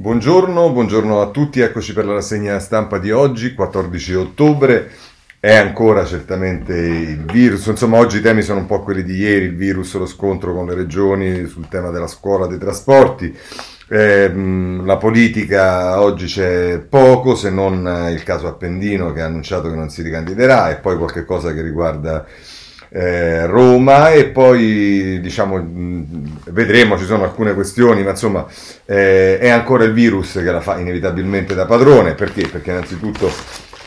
Buongiorno, buongiorno a tutti, eccoci per la rassegna stampa di oggi, 14 ottobre. È ancora certamente il virus, insomma oggi i temi sono un po' quelli di ieri, il virus, lo scontro con le regioni sul tema della scuola, dei trasporti. Eh, la politica oggi c'è poco, se non il caso Appendino che ha annunciato che non si ricandiderà e poi qualche cosa che riguarda eh, Roma e poi diciamo vedremo, ci sono alcune questioni, ma insomma eh, è ancora il virus che la fa inevitabilmente da padrone, perché? Perché innanzitutto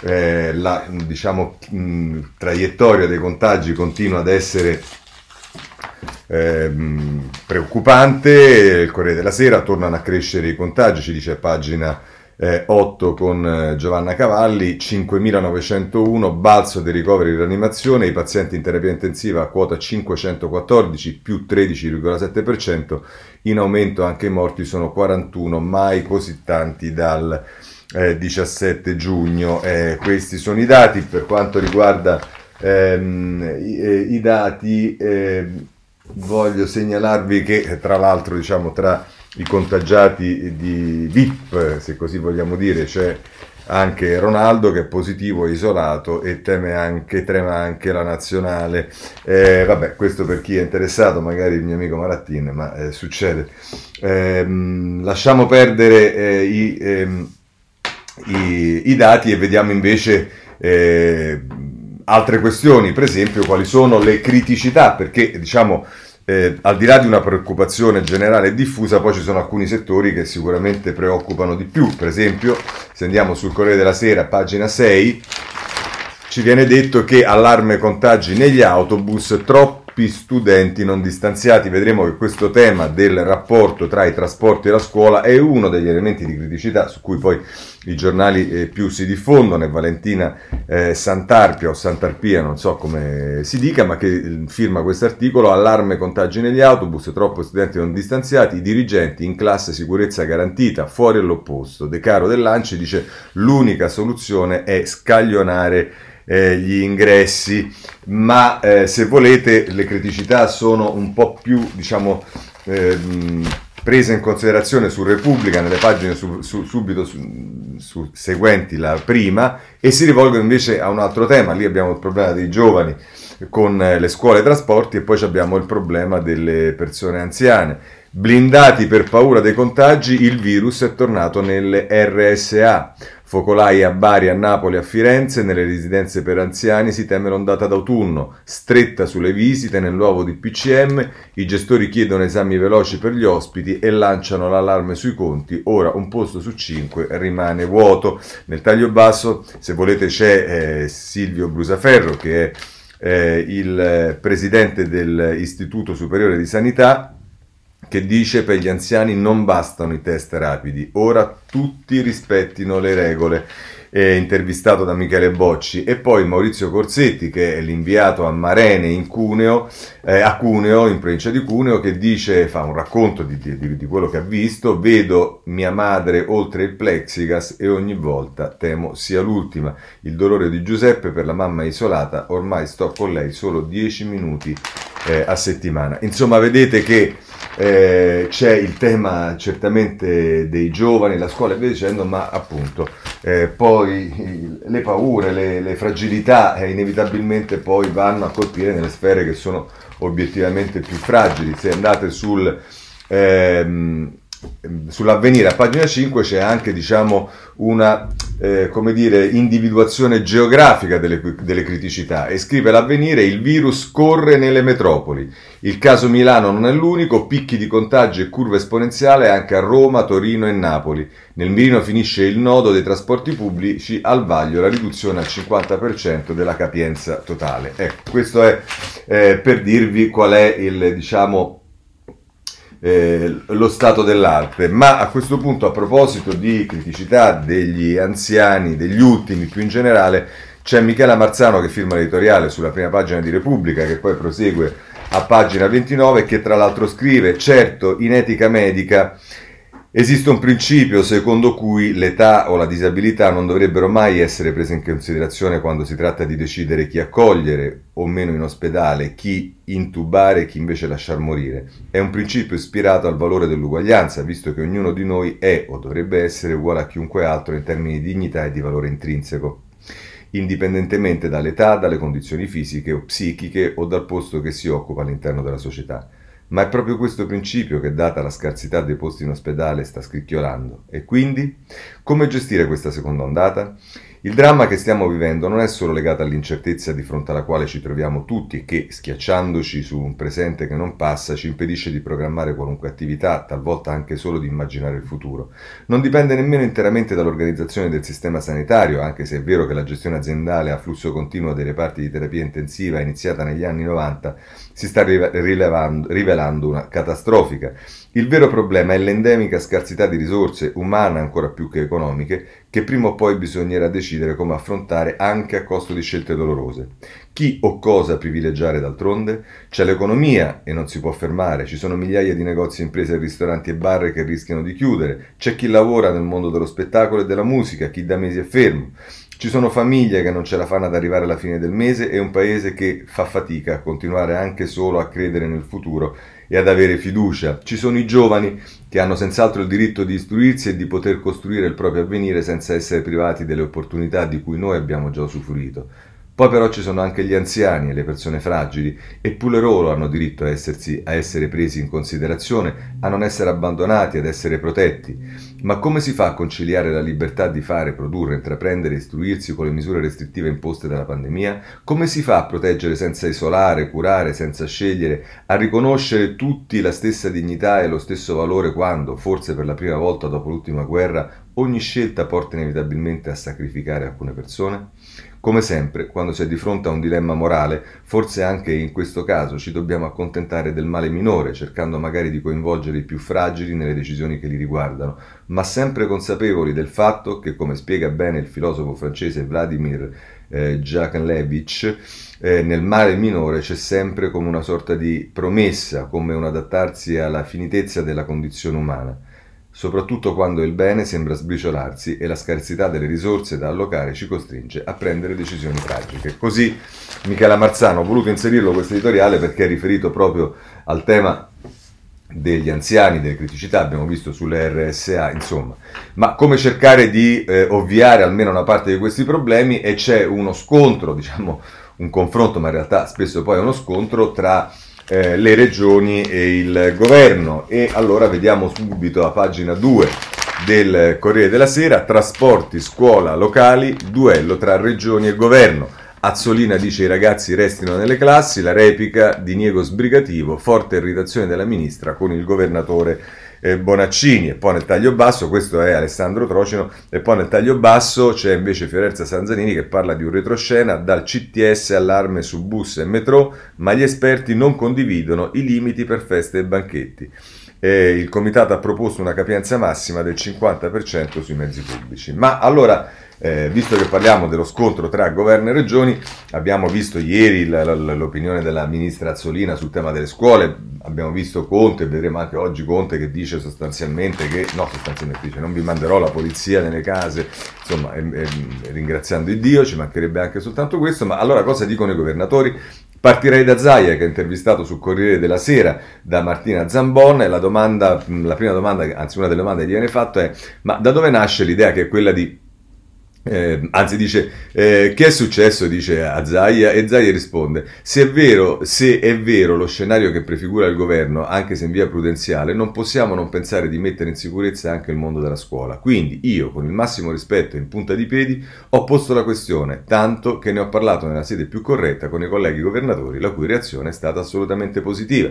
eh, la diciamo, mh, traiettoria dei contagi continua ad essere eh, preoccupante, il Corriere della Sera tornano a crescere i contagi, ci dice a pagina eh, 8 con eh, Giovanna Cavalli, 5.901, balzo dei ricoveri in rianimazione, i pazienti in terapia intensiva a quota 514 più 13,7%, in aumento anche i morti sono 41, mai così tanti dal eh, 17 giugno. Eh, questi sono i dati per quanto riguarda ehm, i, eh, i, dati. Ehm, voglio segnalarvi che tra l'altro diciamo tra i contagiati di VIP, se così vogliamo dire, c'è anche Ronaldo che è positivo, isolato e teme anche, trema anche la nazionale. Eh, vabbè, questo per chi è interessato, magari il mio amico Marattin, ma eh, succede. Eh, lasciamo perdere eh, i, ehm, i, i, dati e vediamo invece eh, altre questioni, per esempio quali sono le criticità, perché diciamo eh, al di là di una preoccupazione generale e diffusa, poi ci sono alcuni settori che sicuramente preoccupano di più. Per esempio, se andiamo sul Corriere della Sera, pagina 6, ci viene detto che allarme contagi negli autobus, troppo studenti non distanziati. Vedremo che questo tema del rapporto tra i trasporti e la scuola è uno degli elementi di criticità su cui poi i giornali eh, più si diffondono. È Valentina eh, Santarpia o Santarpia, non so come si dica, ma che eh, firma questo articolo. Allarme contagi negli autobus, troppi studenti non distanziati, i dirigenti in classe sicurezza garantita, fuori all'opposto. De Caro dell'Anci dice l'unica soluzione è scaglionare eh, gli ingressi, ma eh, se volete le criticità sono un po' più, diciamo, ehm, prese in considerazione su Repubblica nelle pagine su, su, subito su, seguenti la prima e si rivolgono invece a un altro tema. Lì abbiamo il problema dei giovani con eh, le scuole e trasporti e poi abbiamo il problema delle persone anziane. Blindati per paura dei contagi, il virus è tornato nelle RSA. Focolai a Bari, a Napoli, a Firenze, nelle residenze per anziani si teme l'ondata d'autunno, stretta sulle visite nel nuovo DPCM, i gestori chiedono esami veloci per gli ospiti e lanciano l'allarme sui conti, ora un posto su cinque rimane vuoto. Nel taglio basso, se volete, c'è eh, Silvio Brusaferro che è eh, il presidente dell'Istituto Superiore di Sanità che dice per gli anziani non bastano i test rapidi, ora tutti rispettino le regole. È intervistato da Michele Bocci e poi Maurizio Corsetti che è l'inviato a Marene in Cuneo, eh, a Cuneo, in provincia di Cuneo, che dice, fa un racconto di, di, di quello che ha visto, vedo mia madre oltre il plexigas e ogni volta temo sia l'ultima. Il dolore di Giuseppe per la mamma isolata, ormai sto con lei solo 10 minuti eh, a settimana. Insomma, vedete che eh, c'è il tema certamente dei giovani, la scuola e via dicendo, ma appunto eh, poi le paure, le, le fragilità eh, inevitabilmente poi vanno a colpire nelle sfere che sono obiettivamente più fragili. Se andate sul... Ehm, sull'avvenire a pagina 5 c'è anche diciamo, una eh, dire, individuazione geografica delle, delle, criticità e scrive l'avvenire il virus corre nelle metropoli. Il caso Milano non è l'unico picchi di contagi e curva esponenziale anche a Roma, Torino e Napoli. Nel mirino finisce il nodo dei trasporti pubblici al vaglio la riduzione al 50% della capienza totale. Ecco questo è eh, per dirvi qual è il diciamo eh, lo stato dell'arte. Ma a questo punto, a proposito di criticità degli anziani, degli ultimi più in generale, c'è Michela Marzano che firma l'editoriale sulla prima pagina di Repubblica, che poi prosegue a pagina 29, che tra l'altro scrive, certo, in etica medica Esiste un principio secondo cui l'età o la disabilità non dovrebbero mai essere prese in considerazione quando si tratta di decidere chi accogliere o meno in ospedale, chi intubare e chi invece lasciar morire. È un principio ispirato al valore dell'uguaglianza, visto che ognuno di noi è o dovrebbe essere uguale a chiunque altro in termini di dignità e di valore intrinseco, indipendentemente dall'età, dalle condizioni fisiche o psichiche o dal posto che si occupa all'interno della società. Ma è proprio questo principio che, data la scarsità dei posti in ospedale, sta scricchiolando. E quindi, come gestire questa seconda ondata? Il dramma che stiamo vivendo non è solo legato all'incertezza di fronte alla quale ci troviamo tutti e che, schiacciandoci su un presente che non passa, ci impedisce di programmare qualunque attività, talvolta anche solo di immaginare il futuro. Non dipende nemmeno interamente dall'organizzazione del sistema sanitario, anche se è vero che la gestione aziendale a flusso continuo dei reparti di terapia intensiva, iniziata negli anni 90, si sta rivelando una catastrofica. Il vero problema è l'endemica scarsità di risorse, umane ancora più che economiche, che prima o poi bisognerà decidere come affrontare anche a costo di scelte dolorose. Chi o cosa privilegiare d'altronde? C'è l'economia e non si può fermare, ci sono migliaia di negozi, imprese, ristoranti e bar che rischiano di chiudere, c'è chi lavora nel mondo dello spettacolo e della musica, chi da mesi è fermo. Ci sono famiglie che non ce la fanno ad arrivare alla fine del mese e un paese che fa fatica a continuare anche solo a credere nel futuro e ad avere fiducia. Ci sono i giovani che hanno senz'altro il diritto di istruirsi e di poter costruire il proprio avvenire senza essere privati delle opportunità di cui noi abbiamo già usufruito. Poi però ci sono anche gli anziani e le persone fragili, e pure loro hanno diritto a, essersi, a essere presi in considerazione, a non essere abbandonati, ad essere protetti. Ma come si fa a conciliare la libertà di fare, produrre, intraprendere, istruirsi con le misure restrittive imposte dalla pandemia? Come si fa a proteggere senza isolare, curare, senza scegliere, a riconoscere tutti la stessa dignità e lo stesso valore quando, forse per la prima volta dopo l'ultima guerra, ogni scelta porta inevitabilmente a sacrificare alcune persone? Come sempre, quando si è di fronte a un dilemma morale, forse anche in questo caso ci dobbiamo accontentare del male minore, cercando magari di coinvolgere i più fragili nelle decisioni che li riguardano, ma sempre consapevoli del fatto che, come spiega bene il filosofo francese Vladimir eh, Jakenlevich, eh, nel male minore c'è sempre come una sorta di promessa, come un adattarsi alla finitezza della condizione umana soprattutto quando il bene sembra sbriciolarsi e la scarsità delle risorse da allocare ci costringe a prendere decisioni tragiche. Così Michela Marzano ho voluto inserirlo questo editoriale perché è riferito proprio al tema degli anziani, delle criticità, abbiamo visto sulle RSA, insomma. Ma come cercare di eh, ovviare almeno una parte di questi problemi e c'è uno scontro, diciamo un confronto, ma in realtà spesso poi è uno scontro tra eh, le regioni e il governo. E allora vediamo subito a pagina 2 del Corriere della Sera, trasporti, scuola, locali, duello tra regioni e governo. Azzolina dice i ragazzi restino nelle classi, la replica, diniego sbrigativo, forte irritazione della ministra con il governatore eh, Bonaccini e poi nel taglio basso, questo è Alessandro Trocino, e poi nel taglio basso c'è invece Fiorenza Sanzanini che parla di un retroscena dal CTS allarme su bus e metro, ma gli esperti non condividono i limiti per feste e banchetti. E il comitato ha proposto una capienza massima del 50% sui mezzi pubblici. Ma allora eh, visto che parliamo dello scontro tra governo e regioni, abbiamo visto ieri l- l- l'opinione della ministra Azzolina sul tema delle scuole, abbiamo visto Conte, vedremo anche oggi Conte che dice sostanzialmente che, no, sostanzialmente dice non vi manderò la polizia nelle case, insomma, e, e, ringraziando il Dio, ci mancherebbe anche soltanto questo, ma allora cosa dicono i governatori? Partirei da Zaia che ha intervistato sul Corriere della Sera da Martina Zambon e la, domanda, la prima domanda, anzi una delle domande che gli viene fatta è ma da dove nasce l'idea che è quella di eh, anzi dice eh, che è successo? Dice a Zaia e Zaia risponde se è, vero, se è vero lo scenario che prefigura il governo anche se in via prudenziale non possiamo non pensare di mettere in sicurezza anche il mondo della scuola. Quindi io con il massimo rispetto in punta di piedi ho posto la questione tanto che ne ho parlato nella sede più corretta con i colleghi governatori la cui reazione è stata assolutamente positiva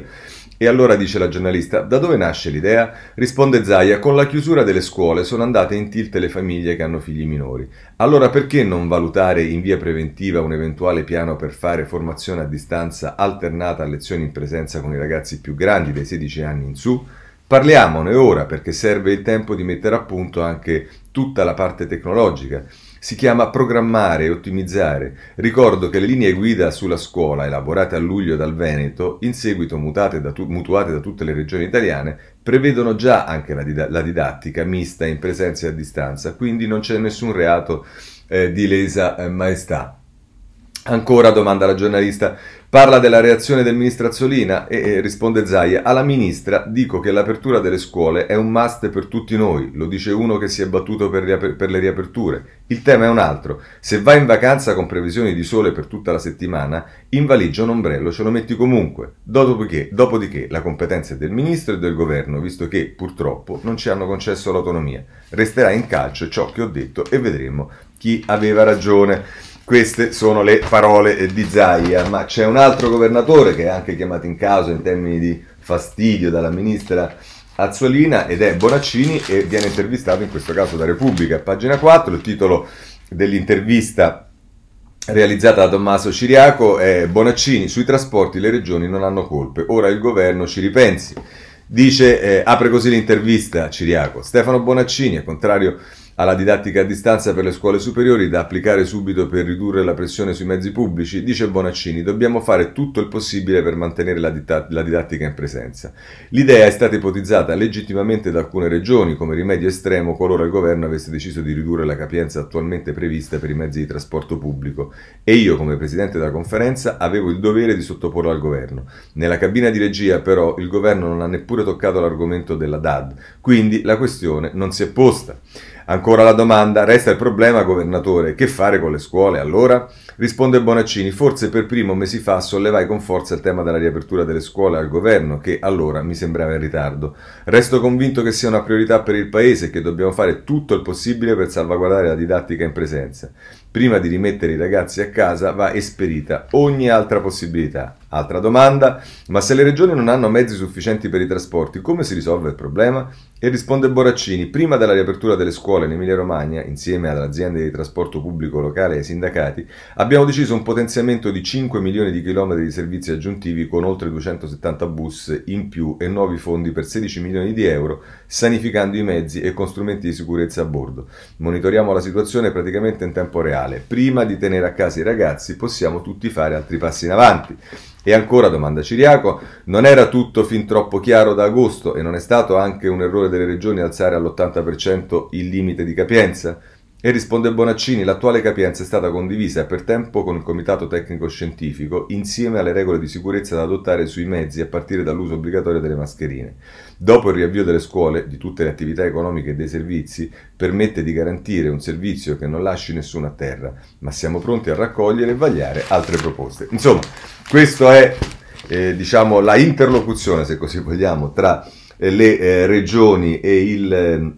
e allora dice la giornalista da dove nasce l'idea? risponde Zaia con la chiusura delle scuole sono andate in tilt le famiglie che hanno figli minori allora perché non valutare in via preventiva un eventuale piano per fare formazione a distanza alternata a lezioni in presenza con i ragazzi più grandi dei 16 anni in su? Parliamone ora perché serve il tempo di mettere a punto anche tutta la parte tecnologica. Si chiama programmare e ottimizzare. Ricordo che le linee guida sulla scuola, elaborate a luglio dal Veneto, in seguito da tu- mutuate da tutte le regioni italiane, prevedono già anche la, did- la didattica mista in presenza e a distanza, quindi non c'è nessun reato eh, di lesa eh, maestà. Ancora domanda la giornalista, Parla della reazione del ministro Azzolina e, e risponde Zaia, alla ministra dico che l'apertura delle scuole è un must per tutti noi, lo dice uno che si è battuto per, riaper- per le riaperture. Il tema è un altro, se vai in vacanza con previsioni di sole per tutta la settimana, in valigia un ombrello ce lo metti comunque. Dopodiché, dopodiché la competenza è del ministro e del governo, visto che purtroppo non ci hanno concesso l'autonomia. Resterà in calcio ciò che ho detto e vedremo chi aveva ragione. Queste sono le parole di Zaia, ma c'è un altro governatore che è anche chiamato in causa in termini di fastidio dalla ministra Azzolina ed è Bonaccini e viene intervistato in questo caso da Repubblica, pagina 4, il titolo dell'intervista realizzata da Tommaso Ciriaco è Bonaccini, sui trasporti le regioni non hanno colpe, ora il governo ci ripensi. Dice, eh, apre così l'intervista Ciriaco, Stefano Bonaccini, al contrario alla didattica a distanza per le scuole superiori da applicare subito per ridurre la pressione sui mezzi pubblici, dice Bonaccini, dobbiamo fare tutto il possibile per mantenere la, dita- la didattica in presenza. L'idea è stata ipotizzata legittimamente da alcune regioni come rimedio estremo qualora il governo avesse deciso di ridurre la capienza attualmente prevista per i mezzi di trasporto pubblico e io come presidente della conferenza avevo il dovere di sottoporlo al governo. Nella cabina di regia però il governo non ha neppure toccato l'argomento della DAD, quindi la questione non si è posta. Ancora la domanda, resta il problema, governatore, che fare con le scuole allora? Risponde Bonaccini, forse per primo mesi fa sollevai con forza il tema della riapertura delle scuole al governo, che allora mi sembrava in ritardo. Resto convinto che sia una priorità per il Paese e che dobbiamo fare tutto il possibile per salvaguardare la didattica in presenza. Prima di rimettere i ragazzi a casa va esperita ogni altra possibilità. Altra domanda, ma se le regioni non hanno mezzi sufficienti per i trasporti, come si risolve il problema? E risponde Boraccini, prima della riapertura delle scuole in Emilia-Romagna, insieme alle aziende di trasporto pubblico locale e ai sindacati, abbiamo deciso un potenziamento di 5 milioni di chilometri di servizi aggiuntivi con oltre 270 bus in più e nuovi fondi per 16 milioni di euro, sanificando i mezzi e con strumenti di sicurezza a bordo. Monitoriamo la situazione praticamente in tempo reale. Prima di tenere a casa i ragazzi possiamo tutti fare altri passi in avanti. E ancora, domanda Ciriaco, non era tutto fin troppo chiaro da agosto e non è stato anche un errore delle regioni alzare all'80% il limite di capienza? E risponde Bonaccini, l'attuale capienza è stata condivisa per tempo con il Comitato Tecnico Scientifico insieme alle regole di sicurezza da adottare sui mezzi a partire dall'uso obbligatorio delle mascherine. Dopo il riavvio delle scuole, di tutte le attività economiche e dei servizi, permette di garantire un servizio che non lasci nessuno a terra, ma siamo pronti a raccogliere e vagliare altre proposte. Insomma, questa è eh, diciamo, la interlocuzione, se così vogliamo, tra eh, le eh, regioni e il, eh,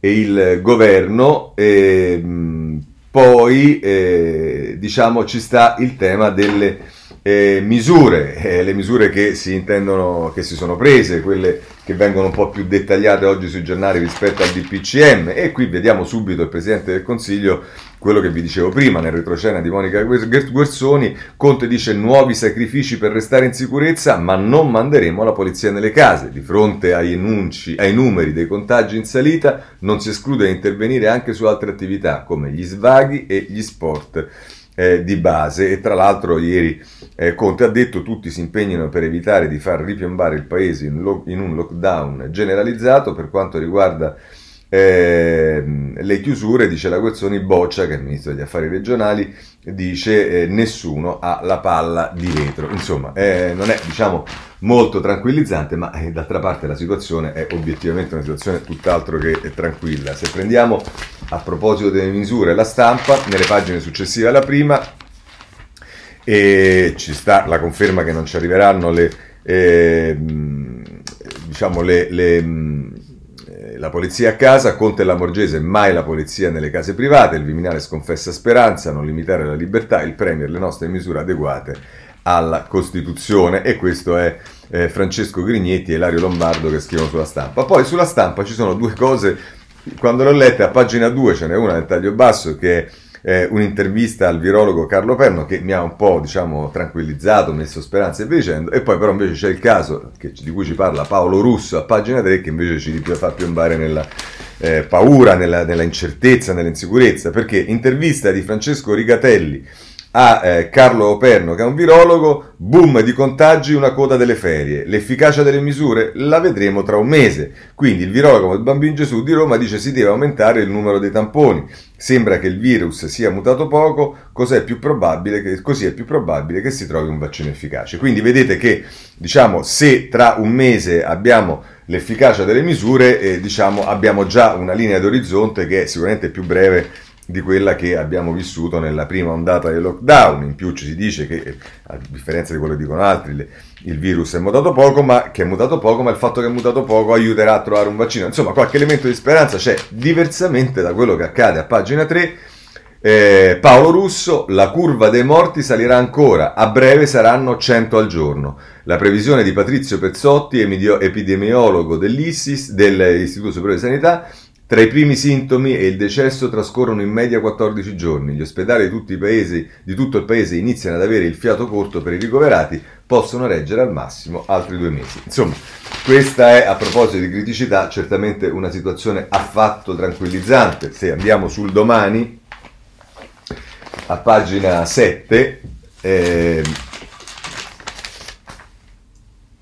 e il governo. E, mh, poi eh, diciamo, ci sta il tema delle eh, misure, eh, le misure che si intendono, che si sono prese, quelle che vengono un po' più dettagliate oggi sui giornali rispetto al DPCM e qui vediamo subito il Presidente del Consiglio quello che vi dicevo prima nel retroscena di Monica Guersoni, Conte dice nuovi sacrifici per restare in sicurezza ma non manderemo la polizia nelle case, di fronte ai, enunci, ai numeri dei contagi in salita non si esclude di intervenire anche su altre attività come gli svaghi e gli sport eh, di base e tra l'altro ieri eh, Conte ha detto tutti si impegnano per evitare di far ripiombare il paese in, lo- in un lockdown generalizzato per quanto riguarda eh, le chiusure, dice la Guerzoni, Boccia, che è il ministro degli affari regionali, dice eh, nessuno ha la palla di vetro. Insomma, eh, non è diciamo molto tranquillizzante, ma eh, d'altra parte la situazione è obiettivamente una situazione tutt'altro che tranquilla. Se prendiamo a proposito delle misure la stampa, nelle pagine successive alla prima, e ci sta la conferma che non ci arriveranno le, eh, diciamo le, le la polizia a casa, Conte e la Morgese, mai la polizia nelle case private, il Viminale sconfessa Speranza, non limitare la libertà, il Premier le nostre misure adeguate alla Costituzione e questo è eh, Francesco Grignetti e Lario Lombardo che scrivono sulla stampa. Poi sulla stampa ci sono due cose, quando l'ho letta a pagina 2 ce n'è una nel taglio basso che è eh, un'intervista al virologo Carlo Perno che mi ha un po' diciamo, tranquillizzato, messo speranze e via dicendo, e poi però invece c'è il caso che, di cui ci parla Paolo Russo a pagina 3 che invece ci fa piombare nella eh, paura, nella, nella incertezza, nell'insicurezza, perché intervista di Francesco Rigatelli a eh, Carlo Operno, che è un virologo, boom di contagi, una coda delle ferie. L'efficacia delle misure la vedremo tra un mese. Quindi il virologo del Bambino Gesù di Roma dice si deve aumentare il numero dei tamponi. Sembra che il virus sia mutato poco, cos'è più probabile che, così è più probabile che si trovi un vaccino efficace. Quindi vedete che, diciamo, se tra un mese abbiamo l'efficacia delle misure, eh, diciamo, abbiamo già una linea d'orizzonte che è sicuramente più breve di quella che abbiamo vissuto nella prima ondata del lockdown. In più ci si dice che, a differenza di quello che dicono altri, il virus è mutato poco, ma che è mutato poco, ma il fatto che è mutato poco aiuterà a trovare un vaccino. Insomma, qualche elemento di speranza c'è, diversamente da quello che accade a pagina 3. Eh, Paolo Russo, la curva dei morti salirà ancora, a breve saranno 100 al giorno. La previsione di Patrizio Pezzotti, epidemiologo dell'Istituto Superiore di Sanità, tra i primi sintomi e il decesso trascorrono in media 14 giorni. Gli ospedali di, paesi, di, tutto il paese iniziano ad avere il fiato corto per i ricoverati, possono reggere al massimo altri due mesi. Insomma, questa è a proposito di criticità certamente una situazione affatto tranquillizzante. Se andiamo sul domani, a pagina 7, eh,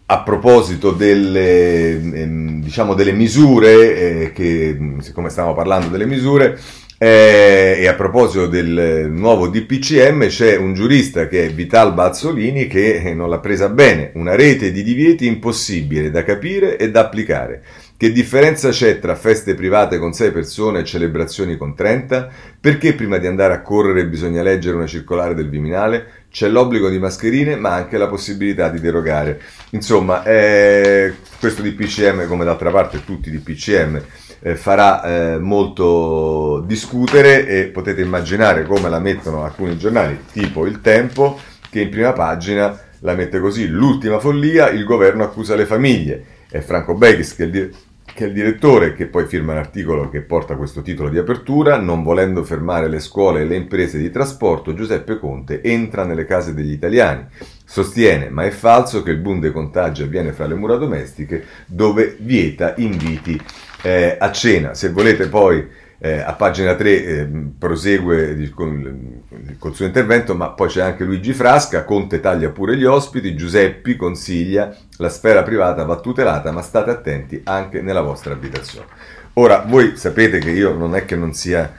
a proposito delle, ehm, diciamo delle misure, eh, che siccome stavamo parlando delle misure, eh, e a proposito del nuovo DPCM c'è un giurista che è Vital Bazzolini che non l'ha presa bene, una rete di divieti impossibile da capire e da applicare. Che differenza c'è tra feste private con 6 persone e celebrazioni con 30? Perché prima di andare a correre bisogna leggere una circolare del Viminale? C'è l'obbligo di mascherine, ma anche la possibilità di derogare. Insomma, eh, questo DPCM, come d'altra parte tutti i DPCM, eh, farà eh, molto discutere e potete immaginare come la mettono alcuni giornali, tipo Il Tempo, che in prima pagina la mette così, l'ultima follia, il governo accusa le famiglie. È Franco Begis che che è il direttore che poi firma l'articolo che porta questo titolo di apertura, non volendo fermare le scuole e le imprese di trasporto, Giuseppe Conte entra nelle case degli italiani. Sostiene, ma è falso, che il boom dei contagi avviene fra le mura domestiche dove vieta inviti eh, a cena. Se volete poi eh, a pagina 3 eh, prosegue con, col suo intervento, ma poi c'è anche Luigi Frasca, Conte taglia pure gli ospiti, Giuseppi consiglia, la sfera privata va tutelata, ma state attenti anche nella vostra abitazione. Ora, voi sapete che io non è che non sia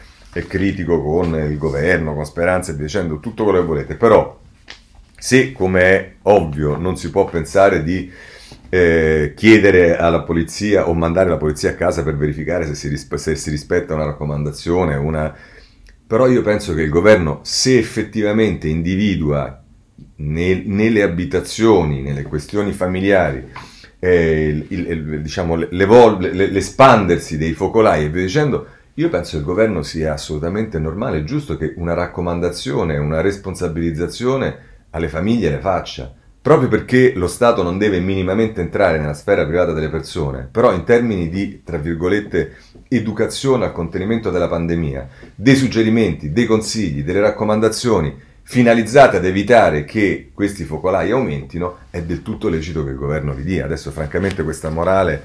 critico con il governo, con speranze e dicendo tutto quello che volete, però se, come è ovvio, non si può pensare di eh, chiedere alla polizia o mandare la polizia a casa per verificare se si, rispe- se si rispetta una raccomandazione, una... però io penso che il governo, se effettivamente individua nel, nelle abitazioni, nelle questioni familiari, eh, il, il, il, diciamo, l'espandersi dei focolai e via dicendo, io penso che il governo sia assolutamente normale e giusto che una raccomandazione, una responsabilizzazione alle famiglie le faccia proprio perché lo Stato non deve minimamente entrare nella sfera privata delle persone, però in termini di, tra virgolette, educazione al contenimento della pandemia, dei suggerimenti, dei consigli, delle raccomandazioni finalizzate ad evitare che questi focolai aumentino, è del tutto lecito che il governo li dia. Adesso, francamente, questa morale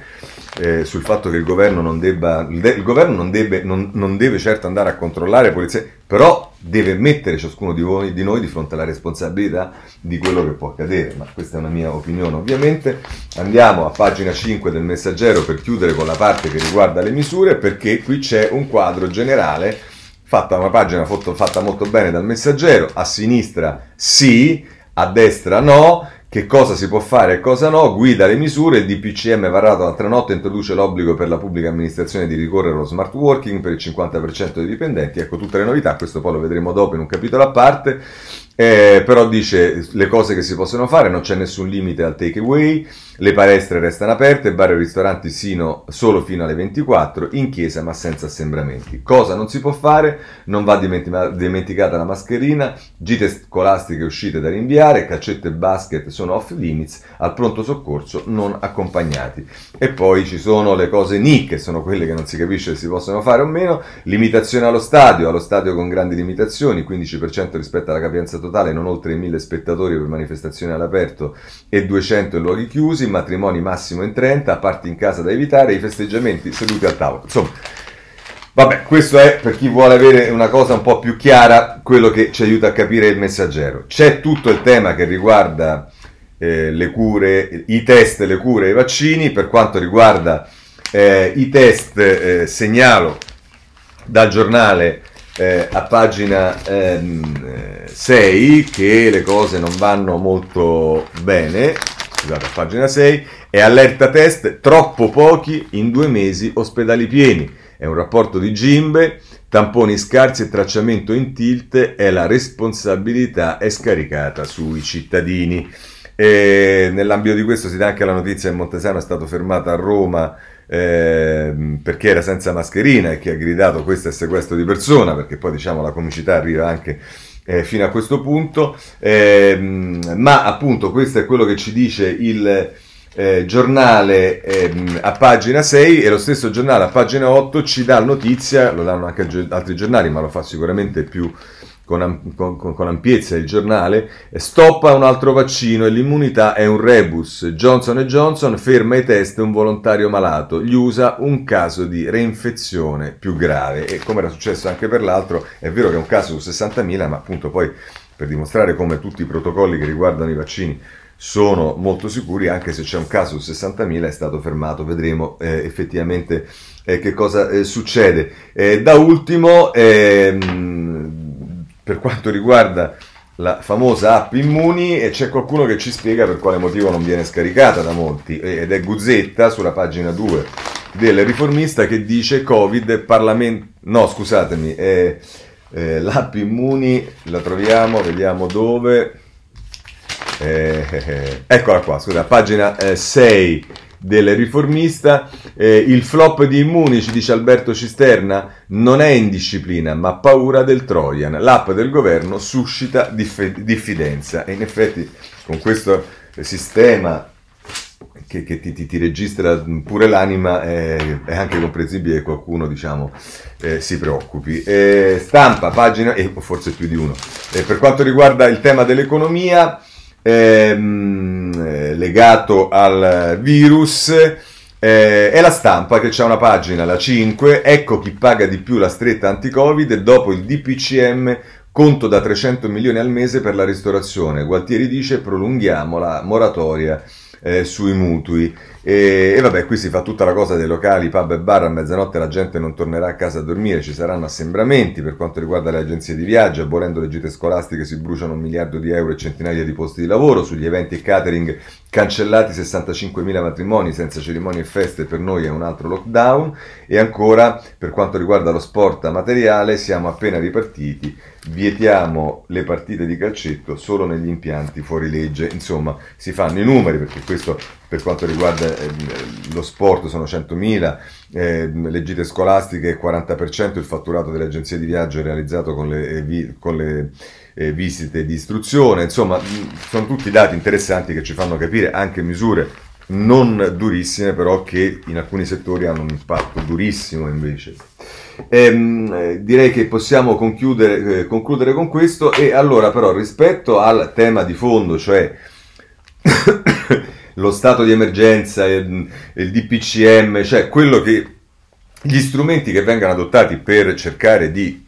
eh, sul fatto che il governo non debba, il governo non deve, non, non deve certo andare a controllare le polizie, però deve mettere ciascuno di, voi, di noi di fronte alla responsabilità di quello che può accadere, ma questa è una mia opinione ovviamente. Andiamo a pagina 5 del messaggero per chiudere con la parte che riguarda le misure, perché qui c'è un quadro generale, fatta una pagina fatta molto bene dal messaggero, a sinistra sì, a destra no, che cosa si può fare e cosa no, guida le misure, il DPCM varato l'altra notte introduce l'obbligo per la pubblica amministrazione di ricorrere allo smart working per il 50% dei dipendenti, ecco tutte le novità, questo poi lo vedremo dopo in un capitolo a parte, eh, però dice le cose che si possono fare, non c'è nessun limite al take away, le palestre restano aperte, bar e ristoranti sino, solo fino alle 24, in chiesa ma senza assembramenti. Cosa non si può fare? Non va dimenticata la mascherina, gite scolastiche uscite da rinviare, calcetto e basket sono off limits, al pronto soccorso non accompagnati. E poi ci sono le cose NIC, che sono quelle che non si capisce se si possono fare o meno, limitazione allo stadio, allo stadio con grandi limitazioni, 15% rispetto alla capienza totale, non oltre 1000 spettatori per manifestazioni all'aperto e 200 in luoghi chiusi, matrimoni massimo in 30, parti in casa da evitare, i festeggiamenti seduti al tavolo. Insomma, vabbè, questo è per chi vuole avere una cosa un po' più chiara, quello che ci aiuta a capire il messaggero. C'è tutto il tema che riguarda eh, le cure, i test, le cure e i vaccini, per quanto riguarda eh, i test, eh, segnalo dal giornale eh, a pagina ehm, 6 che le cose non vanno molto bene, scusate, a pagina 6, è allerta test, troppo pochi in due mesi ospedali pieni. È un rapporto di Gimbe, tamponi scarsi e tracciamento in tilt e la responsabilità è scaricata sui cittadini. E nell'ambito di questo si dà anche la notizia che Montesano è stato fermato a Roma eh, perché era senza mascherina e che ha gridato questo è sequestro di persona, perché poi diciamo la comicità arriva anche eh, fino a questo punto, eh, ma appunto questo è quello che ci dice il eh, giornale ehm, a pagina 6 e lo stesso giornale a pagina 8 ci dà notizia, lo danno anche altri giornali, ma lo fa sicuramente più con, con, con, ampiezza il giornale, stoppa un altro vaccino e l'immunità è un rebus. Johnson Johnson ferma i test un volontario malato, gli usa un caso di reinfezione più grave e come era successo anche per l'altro, è vero che è un caso su 60.000, ma appunto poi per dimostrare come tutti i protocolli che riguardano i vaccini sono molto sicuri, anche se c'è un caso su 60.000 è stato fermato, vedremo eh, effettivamente eh, che cosa eh, succede. Eh, da ultimo, ehm, per quanto riguarda la famosa app Immuni e c'è qualcuno che ci spiega per quale motivo non viene scaricata da molti. Ed è Guzzetta sulla pagina 2 del riformista che dice Covid Parlamento no scusatemi è, è, l'app Immuni la troviamo vediamo dove. Eh, eh, eh eccola qua scusa pagina 6 eh, del riformista. Eh, il flop di Immuni, ci dice Alberto Cisterna, non è indisciplina, ma paura del Trojan. L'app del governo suscita dif- diffidenza. E in effetti con questo sistema che, che ti, ti, ti, registra pure l'anima eh, è anche comprensibile che qualcuno diciamo, eh, si preoccupi. Eh, stampa, pagina, e forse più di uno. per quanto riguarda il tema dell'economia, ehm, eh, legato al virus. Eh, è la stampa che c'è una pagina, la 5, ecco chi paga di più la stretta anti-Covid dopo il DPCM conto da 300 milioni al mese per la ristorazione. Gualtieri dice prolunghiamo la moratoria eh, sui mutui. E, e, vabbè, qui si fa tutta la cosa dei locali, pub e bar, a mezzanotte la gente non tornerà a casa a dormire, ci saranno assembramenti per quanto riguarda le agenzie di viaggio, abolendo le gite scolastiche si bruciano un miliardo di euro e centinaia di posti di lavoro, sugli eventi e catering cancellati 65.000 matrimoni senza cerimonie e feste, per noi è un altro lockdown. E ancora per quanto riguarda lo sport materiale siamo appena ripartiti, vietiamo le partite di calcetto solo negli impianti fuori legge, insomma si fanno i numeri perché questo per quanto riguarda eh, lo sport sono 100.000, eh, le gite scolastiche 40%, il fatturato delle agenzie di viaggio realizzato con le, eh, con le eh, visite di istruzione, insomma sono tutti dati interessanti che ci fanno capire anche misure non durissime però che in alcuni settori hanno un impatto durissimo invece. Ehm, eh, direi che possiamo concludere, eh, concludere con questo e allora però rispetto al tema di fondo, cioè lo stato di emergenza, il, il DPCM, cioè quello che gli strumenti che vengono adottati per cercare di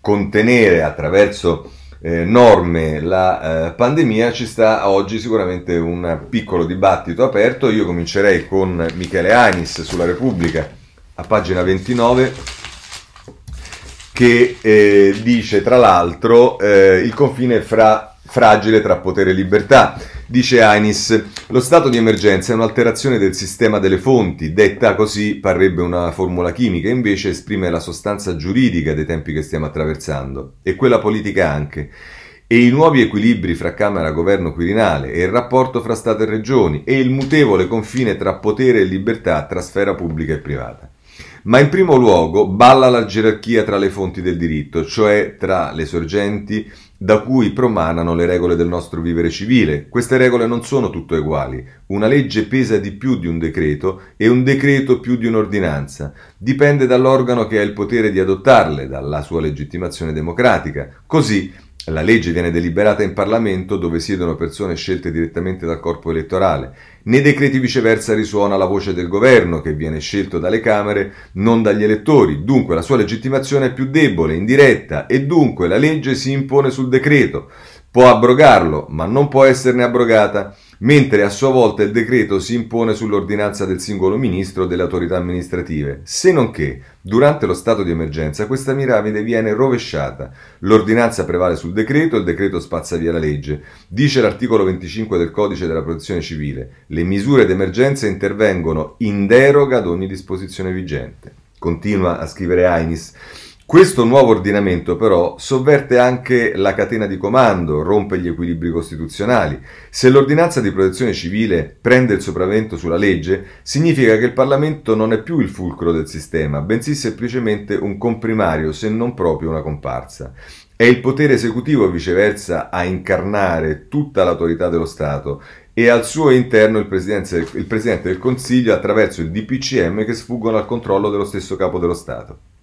contenere attraverso eh, norme la eh, pandemia, ci sta oggi sicuramente un piccolo dibattito aperto. Io comincerei con Michele Anis sulla Repubblica a pagina 29 che eh, dice tra l'altro eh, il confine fra fragile tra potere e libertà. Dice Ainis, lo stato di emergenza è un'alterazione del sistema delle fonti, detta così parrebbe una formula chimica, invece esprime la sostanza giuridica dei tempi che stiamo attraversando, e quella politica anche. e i nuovi equilibri fra Camera, Governo, Quirinale e il rapporto fra Stato e Regioni e il mutevole confine tra potere e libertà tra sfera pubblica e privata. Ma in primo luogo balla la gerarchia tra le fonti del diritto, cioè tra le sorgenti da cui promanano le regole del nostro vivere civile. Queste regole non sono tutte uguali. Una legge pesa di più di un decreto e un decreto più di un'ordinanza. Dipende dall'organo che ha il potere di adottarle, dalla sua legittimazione democratica. Così la legge viene deliberata in Parlamento dove siedono persone scelte direttamente dal corpo elettorale. Nei decreti viceversa risuona la voce del governo che viene scelto dalle Camere, non dagli elettori. Dunque la sua legittimazione è più debole, indiretta e dunque la legge si impone sul decreto. Può abrogarlo, ma non può esserne abrogata mentre a sua volta il decreto si impone sull'ordinanza del singolo ministro o delle autorità amministrative, se non che, durante lo stato di emergenza, questa piramide viene rovesciata. L'ordinanza prevale sul decreto, il decreto spazza via la legge. Dice l'articolo 25 del Codice della Protezione Civile, le misure d'emergenza intervengono in deroga ad ogni disposizione vigente. Continua a scrivere Ainis. Questo nuovo ordinamento però sovverte anche la catena di comando, rompe gli equilibri costituzionali. Se l'ordinanza di protezione civile prende il sopravvento sulla legge, significa che il Parlamento non è più il fulcro del sistema, bensì semplicemente un comprimario, se non proprio una comparsa. È il potere esecutivo, viceversa, a incarnare tutta l'autorità dello Stato e al suo interno il Presidente, il Presidente del Consiglio attraverso il DPCM che sfuggono al controllo dello stesso capo dello Stato.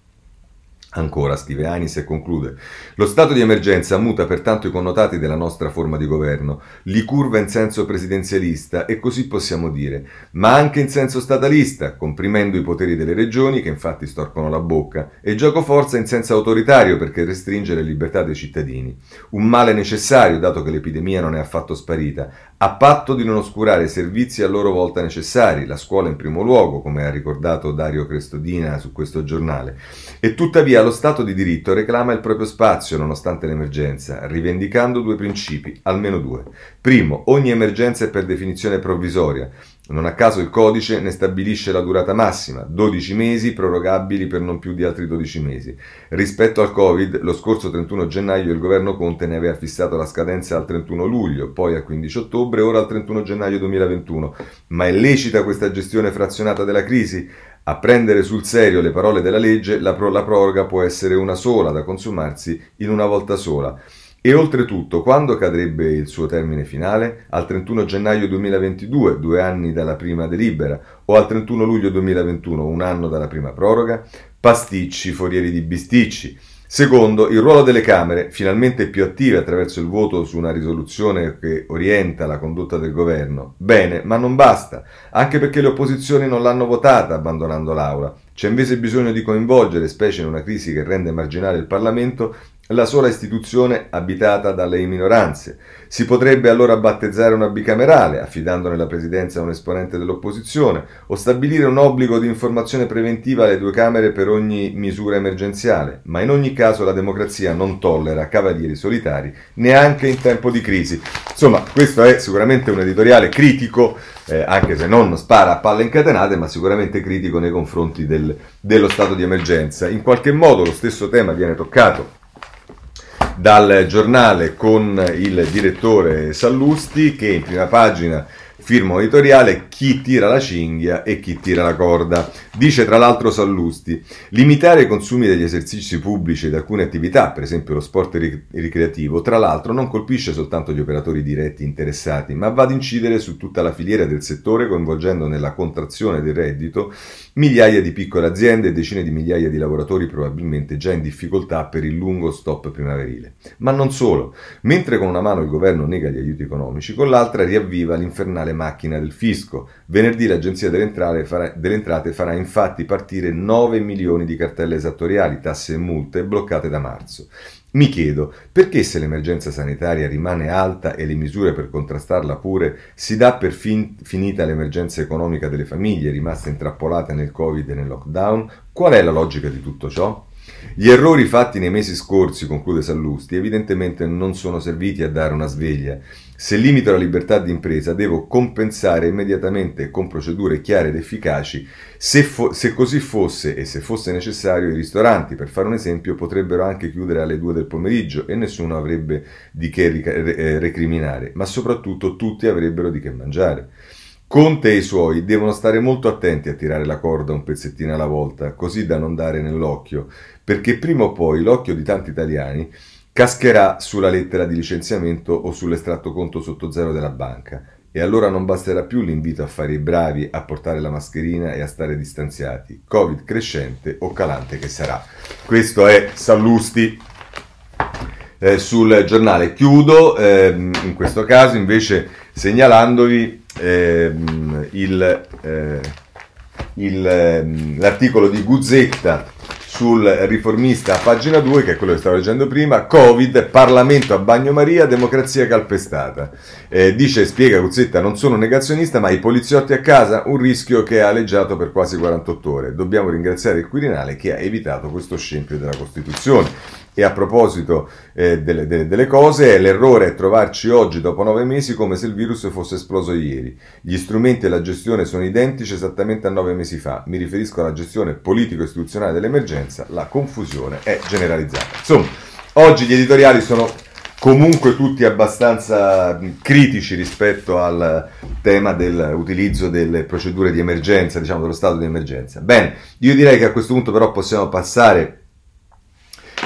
Ancora, scrive Ainis e conclude, lo stato di emergenza muta pertanto i connotati della nostra forma di governo, li curva in senso presidenzialista e così possiamo dire, ma anche in senso statalista, comprimendo i poteri delle regioni che infatti storcono la bocca, e gioco forza in senso autoritario perché restringe le libertà dei cittadini. Un male necessario dato che l'epidemia non è affatto sparita, a patto di non oscurare servizi a loro volta necessari, la scuola in primo luogo, come ha ricordato Dario Crestodina su questo giornale. E tuttavia lo Stato di diritto reclama il proprio spazio nonostante l'emergenza, rivendicando due principi, almeno due. Primo, ogni emergenza è per definizione provvisoria. Non a caso il codice ne stabilisce la durata massima, 12 mesi prorogabili per non più di altri 12 mesi. Rispetto al Covid, lo scorso 31 gennaio il governo Conte ne aveva fissato la scadenza al 31 luglio, poi al 15 ottobre, ora al 31 gennaio 2021. Ma è lecita questa gestione frazionata della crisi? A prendere sul serio le parole della legge, la, pro- la proroga può essere una sola da consumarsi in una volta sola. E oltretutto, quando cadrebbe il suo termine finale? Al 31 gennaio 2022, due anni dalla prima delibera, o al 31 luglio 2021, un anno dalla prima proroga? Pasticci, forieri di bisticci. Secondo, il ruolo delle Camere, finalmente più attive attraverso il voto su una risoluzione che orienta la condotta del governo. Bene, ma non basta, anche perché le opposizioni non l'hanno votata abbandonando l'Aula. C'è invece bisogno di coinvolgere, specie in una crisi che rende marginale il Parlamento, la sola istituzione abitata dalle minoranze. Si potrebbe allora battezzare una bicamerale, affidandone la presidenza a un esponente dell'opposizione, o stabilire un obbligo di informazione preventiva alle due Camere per ogni misura emergenziale, ma in ogni caso la democrazia non tollera cavalieri solitari neanche in tempo di crisi. Insomma, questo è sicuramente un editoriale critico, eh, anche se non spara a palle incatenate, ma sicuramente critico nei confronti del, dello stato di emergenza. In qualche modo lo stesso tema viene toccato dal giornale con il direttore Sallusti che in prima pagina firma editoriale chi tira la cinghia e chi tira la corda. Dice tra l'altro Sallusti, limitare i consumi degli esercizi pubblici ed alcune attività, per esempio lo sport ricreativo, tra l'altro non colpisce soltanto gli operatori diretti interessati, ma va ad incidere su tutta la filiera del settore coinvolgendo nella contrazione del reddito migliaia di piccole aziende e decine di migliaia di lavoratori probabilmente già in difficoltà per il lungo stop primaverile. Ma non solo, mentre con una mano il governo nega gli aiuti economici, con l'altra riavviva l'infernale macchina del fisco. Venerdì l'Agenzia delle Entrate, farà, delle Entrate farà infatti partire 9 milioni di cartelle esattoriali, tasse e multe bloccate da marzo. Mi chiedo, perché se l'emergenza sanitaria rimane alta e le misure per contrastarla pure, si dà per fin- finita l'emergenza economica delle famiglie rimaste intrappolate nel Covid e nel lockdown? Qual è la logica di tutto ciò? Gli errori fatti nei mesi scorsi, conclude Sallusti, evidentemente non sono serviti a dare una sveglia. Se limito la libertà di impresa, devo compensare immediatamente con procedure chiare ed efficaci. Se, fo- se, così fosse e se fosse necessario, i ristoranti, per fare un esempio, potrebbero anche chiudere alle 2 del pomeriggio e nessuno avrebbe di che ric- eh, recriminare, ma soprattutto tutti avrebbero di che mangiare. Conte e i suoi devono stare molto attenti a tirare la corda un pezzettino alla volta, così da non dare nell'occhio, perché prima o poi l'occhio di tanti italiani cascherà sulla lettera di licenziamento o sull'estratto conto sotto zero della banca. E allora non basterà più l'invito a fare i bravi, a portare la mascherina e a stare distanziati. Covid crescente o calante che sarà. Questo è Sallusti eh, sul giornale. Chiudo eh, in questo caso invece segnalandovi ehm, il, eh, il, ehm, l'articolo di Guzzetta sul riformista a pagina 2, che è quello che stavo leggendo prima, Covid, Parlamento a bagnomaria, democrazia calpestata. Eh, dice, spiega Guzzetta, non sono negazionista, ma i poliziotti a casa, un rischio che ha aleggiato per quasi 48 ore. Dobbiamo ringraziare il Quirinale che ha evitato questo scempio della Costituzione. E a proposito eh, delle, delle, delle, cose, l'errore è trovarci oggi, dopo nove mesi, come se il virus fosse esploso ieri. Gli strumenti e la gestione sono identici esattamente a nove mesi fa. Mi riferisco alla gestione politico-istituzionale dell'emergenza. La confusione è generalizzata. Insomma, oggi gli editoriali sono comunque tutti abbastanza critici rispetto al tema dell'utilizzo delle procedure di emergenza, diciamo dello stato di emergenza. Bene, io direi che a questo punto però possiamo passare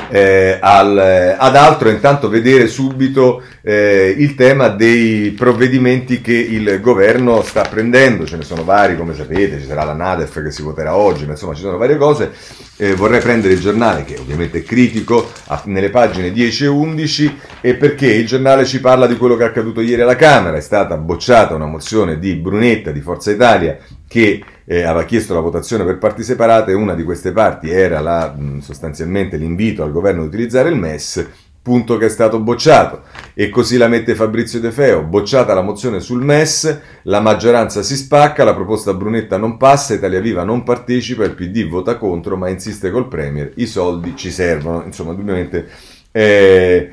eh, al, ad altro, intanto vedere subito eh, il tema dei provvedimenti che il governo sta prendendo, ce ne sono vari come sapete, ci sarà la Nadef che si voterà oggi, ma insomma ci sono varie cose, eh, vorrei prendere il giornale che ovviamente è critico a, nelle pagine 10 e 11 e perché il giornale ci parla di quello che è accaduto ieri alla Camera, è stata bocciata una mozione di Brunetta di Forza Italia che eh, aveva chiesto la votazione per parti separate, una di queste parti era la, sostanzialmente l'invito al governo ad utilizzare il MES, punto che è stato bocciato. E così la mette Fabrizio De Feo, bocciata la mozione sul MES, la maggioranza si spacca, la proposta Brunetta non passa, Italia Viva non partecipa, il PD vota contro, ma insiste col Premier, i soldi ci servono. Insomma, eh, eh,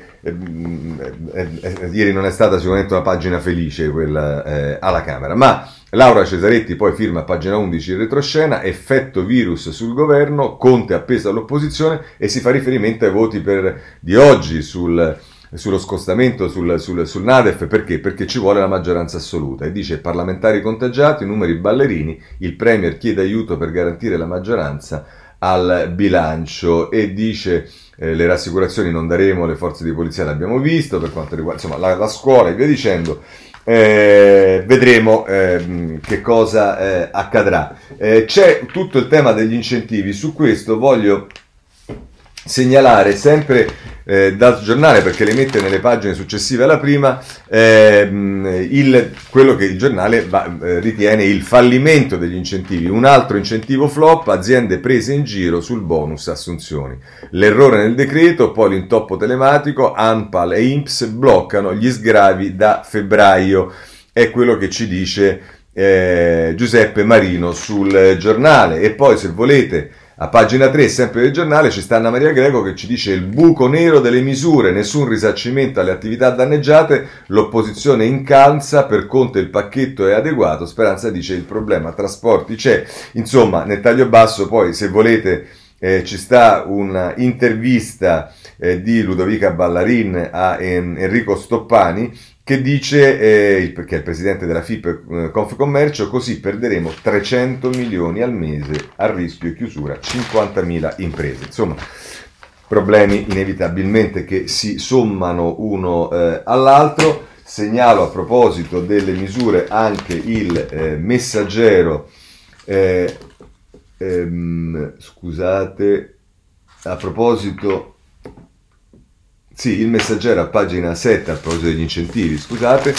ieri non è stata sicuramente una pagina felice quella eh, alla Camera, ma Laura Cesaretti poi firma pagina 11 in retroscena, effetto virus sul governo, Conte appeso all'opposizione e si fa riferimento ai voti per, di oggi sul, sullo scostamento sul, sul, sul, Nadef, perché? Perché ci vuole la maggioranza assoluta e dice parlamentari contagiati, numeri ballerini, il Premier chiede aiuto per garantire la maggioranza al bilancio e dice eh, le rassicurazioni non daremo, le forze di polizia l'abbiamo visto, per quanto riguarda insomma, la, la scuola e via dicendo. Eh, vedremo eh, che cosa eh, accadrà. Eh, c'è tutto il tema degli incentivi, su questo voglio segnalare sempre eh, dal giornale perché le mette nelle pagine successive alla prima ehm, il, quello che il giornale va, eh, ritiene il fallimento degli incentivi. Un altro incentivo flop aziende prese in giro sul bonus assunzioni. L'errore nel decreto poi l'intoppo telematico ANPAL e INPS bloccano gli sgravi da febbraio. È quello che ci dice eh, Giuseppe Marino sul giornale. E poi se volete a pagina 3, sempre del giornale, ci sta Anna Maria Greco che ci dice il buco nero delle misure, nessun risarcimento alle attività danneggiate, l'opposizione incalza, per Conte il pacchetto è adeguato, Speranza dice il problema trasporti c'è. Insomma, nel taglio basso poi se volete eh, ci sta un'intervista eh, di Ludovica Ballarin a en- Enrico Stoppani che dice, eh, perché è il presidente della FIP eh, Confcommercio, così perderemo 300 milioni al mese a rischio chiusura 50.000 imprese. Insomma, problemi inevitabilmente che si sommano uno eh, all'altro. Segnalo a proposito delle misure anche il eh, messaggero, eh, ehm, scusate, a proposito sì, il messaggero a pagina 7 a proposito degli incentivi, scusate.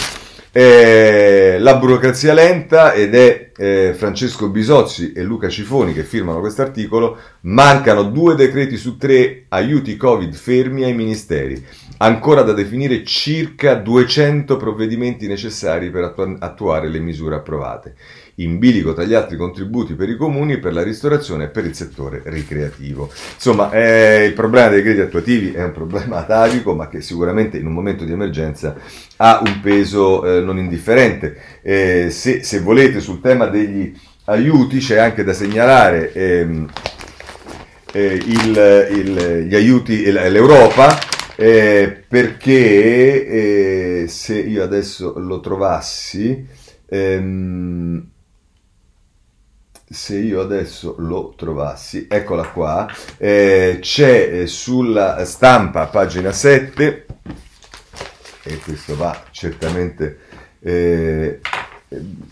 Eh, la burocrazia lenta ed è eh, Francesco Bisozzi e Luca Cifoni che firmano questo articolo. Mancano due decreti su tre aiuti Covid fermi ai ministeri. Ancora da definire circa 200 provvedimenti necessari per attu- attuare le misure approvate. In bilico tra gli altri contributi per i comuni, per la ristorazione e per il settore ricreativo. Insomma, eh, il problema dei crediti attuativi è un problema atavico, ma che sicuramente in un momento di emergenza ha un peso eh, non indifferente. Eh, se, se, volete sul tema degli aiuti c'è anche da segnalare ehm, eh, il, il, gli aiuti, l'Europa eh, perché eh, se io adesso lo trovassi, ehm, se io adesso lo trovassi, eccola qua, eh, c'è eh, sulla stampa, pagina 7, e questo va certamente eh,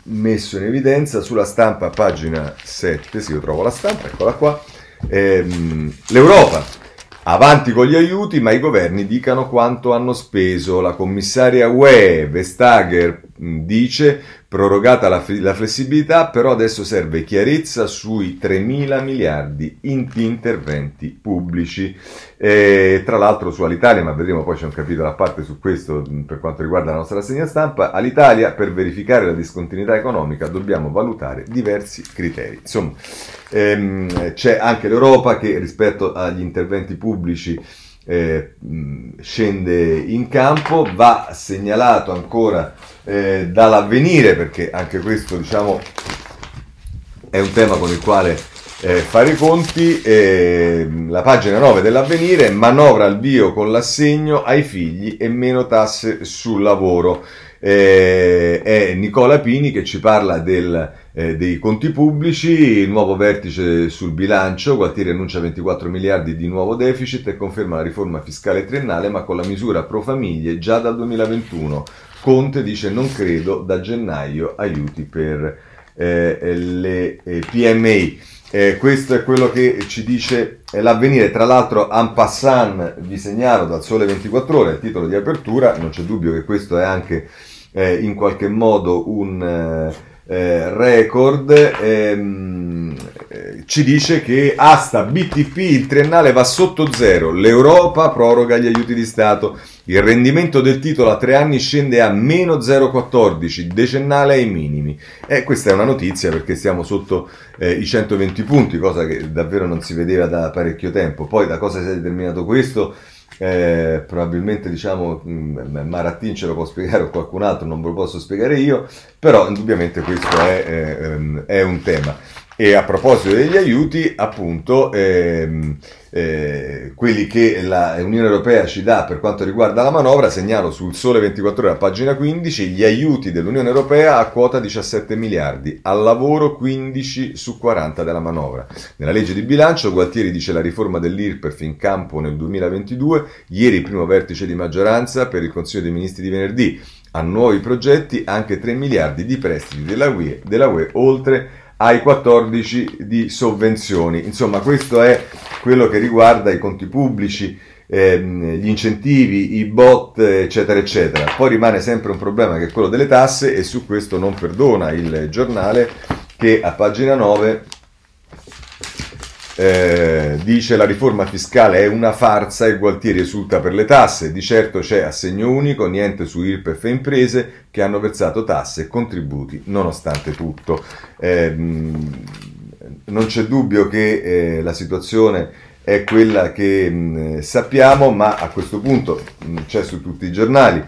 messo in evidenza, sulla stampa, pagina 7, se io trovo la stampa, eccola qua, ehm, l'Europa Avanti con gli aiuti, ma i governi dicano quanto hanno speso. La commissaria UE Vestager dice prorogata la, la, flessibilità, però adesso serve chiarezza sui 3 mila miliardi in interventi pubblici. E, tra l'altro su Alitalia, ma vedremo poi c'è un capitolo a parte su questo per quanto riguarda la nostra rassegna stampa, all'Italia per verificare la discontinuità economica dobbiamo valutare diversi criteri. Insomma, ehm, c'è anche l'Europa che rispetto agli interventi pubblici eh, scende in campo, va segnalato ancora eh, dall'avvenire, perché anche questo diciamo, è un tema con il quale eh, fare i conti. La pagina 9 dell'avvenire, manovra al bio con l'assegno ai figli e meno tasse sul lavoro. Eh, è Nicola Pini che ci parla del eh, dei conti pubblici, il nuovo vertice sul bilancio, Gualtieri annuncia 24 miliardi di nuovo deficit e conferma la riforma fiscale triennale ma con la misura pro famiglie già dal 2021. Conte dice non credo da gennaio aiuti per eh, le eh, PMI. Eh, questo è quello che ci dice eh, l'avvenire. Tra l'altro, en passant, vi segnalo dal Sole 24 Ore, a titolo di apertura, non c'è dubbio che questo è anche eh, in qualche modo un eh, eh, record ehm, eh, ci dice che asta BTP il triennale va sotto zero, l'Europa proroga gli aiuti di Stato, il rendimento del titolo a tre anni scende a meno 0,14, decennale ai minimi. E questa è una notizia perché siamo sotto eh, i 120 punti, cosa che davvero non si vedeva da parecchio tempo. Poi da cosa si è determinato questo? Eh, probabilmente diciamo mm, Marattin ce lo può spiegare o qualcun altro, non ve lo posso spiegare io, però indubbiamente questo è, è, ehm, è un tema. E a proposito degli aiuti, appunto, ehm, eh, quelli che l'Unione Europea ci dà per quanto riguarda la manovra, segnalo sul Sole 24 ore a pagina 15, gli aiuti dell'Unione Europea a quota 17 miliardi, al lavoro 15 su 40 della manovra. Nella legge di bilancio Gualtieri dice la riforma dell'IRPEF in campo nel 2022, ieri il primo vertice di maggioranza per il Consiglio dei Ministri di venerdì, a nuovi progetti anche 3 miliardi di prestiti della UE, della UE oltre ai 14 di sovvenzioni. Insomma, questo è quello che riguarda i conti pubblici, ehm, gli incentivi, i bot, eccetera, eccetera. Poi rimane sempre un problema che è quello delle tasse e su questo non perdona il giornale che a pagina 9 eh, dice la riforma fiscale è una farsa e Gualtieri esulta per le tasse, di certo c'è assegno unico, niente su IRPEF e imprese che hanno versato tasse e contributi nonostante tutto. Eh, non c'è dubbio che eh, la situazione è quella che mh, sappiamo, ma a questo punto mh, c'è su tutti i giornali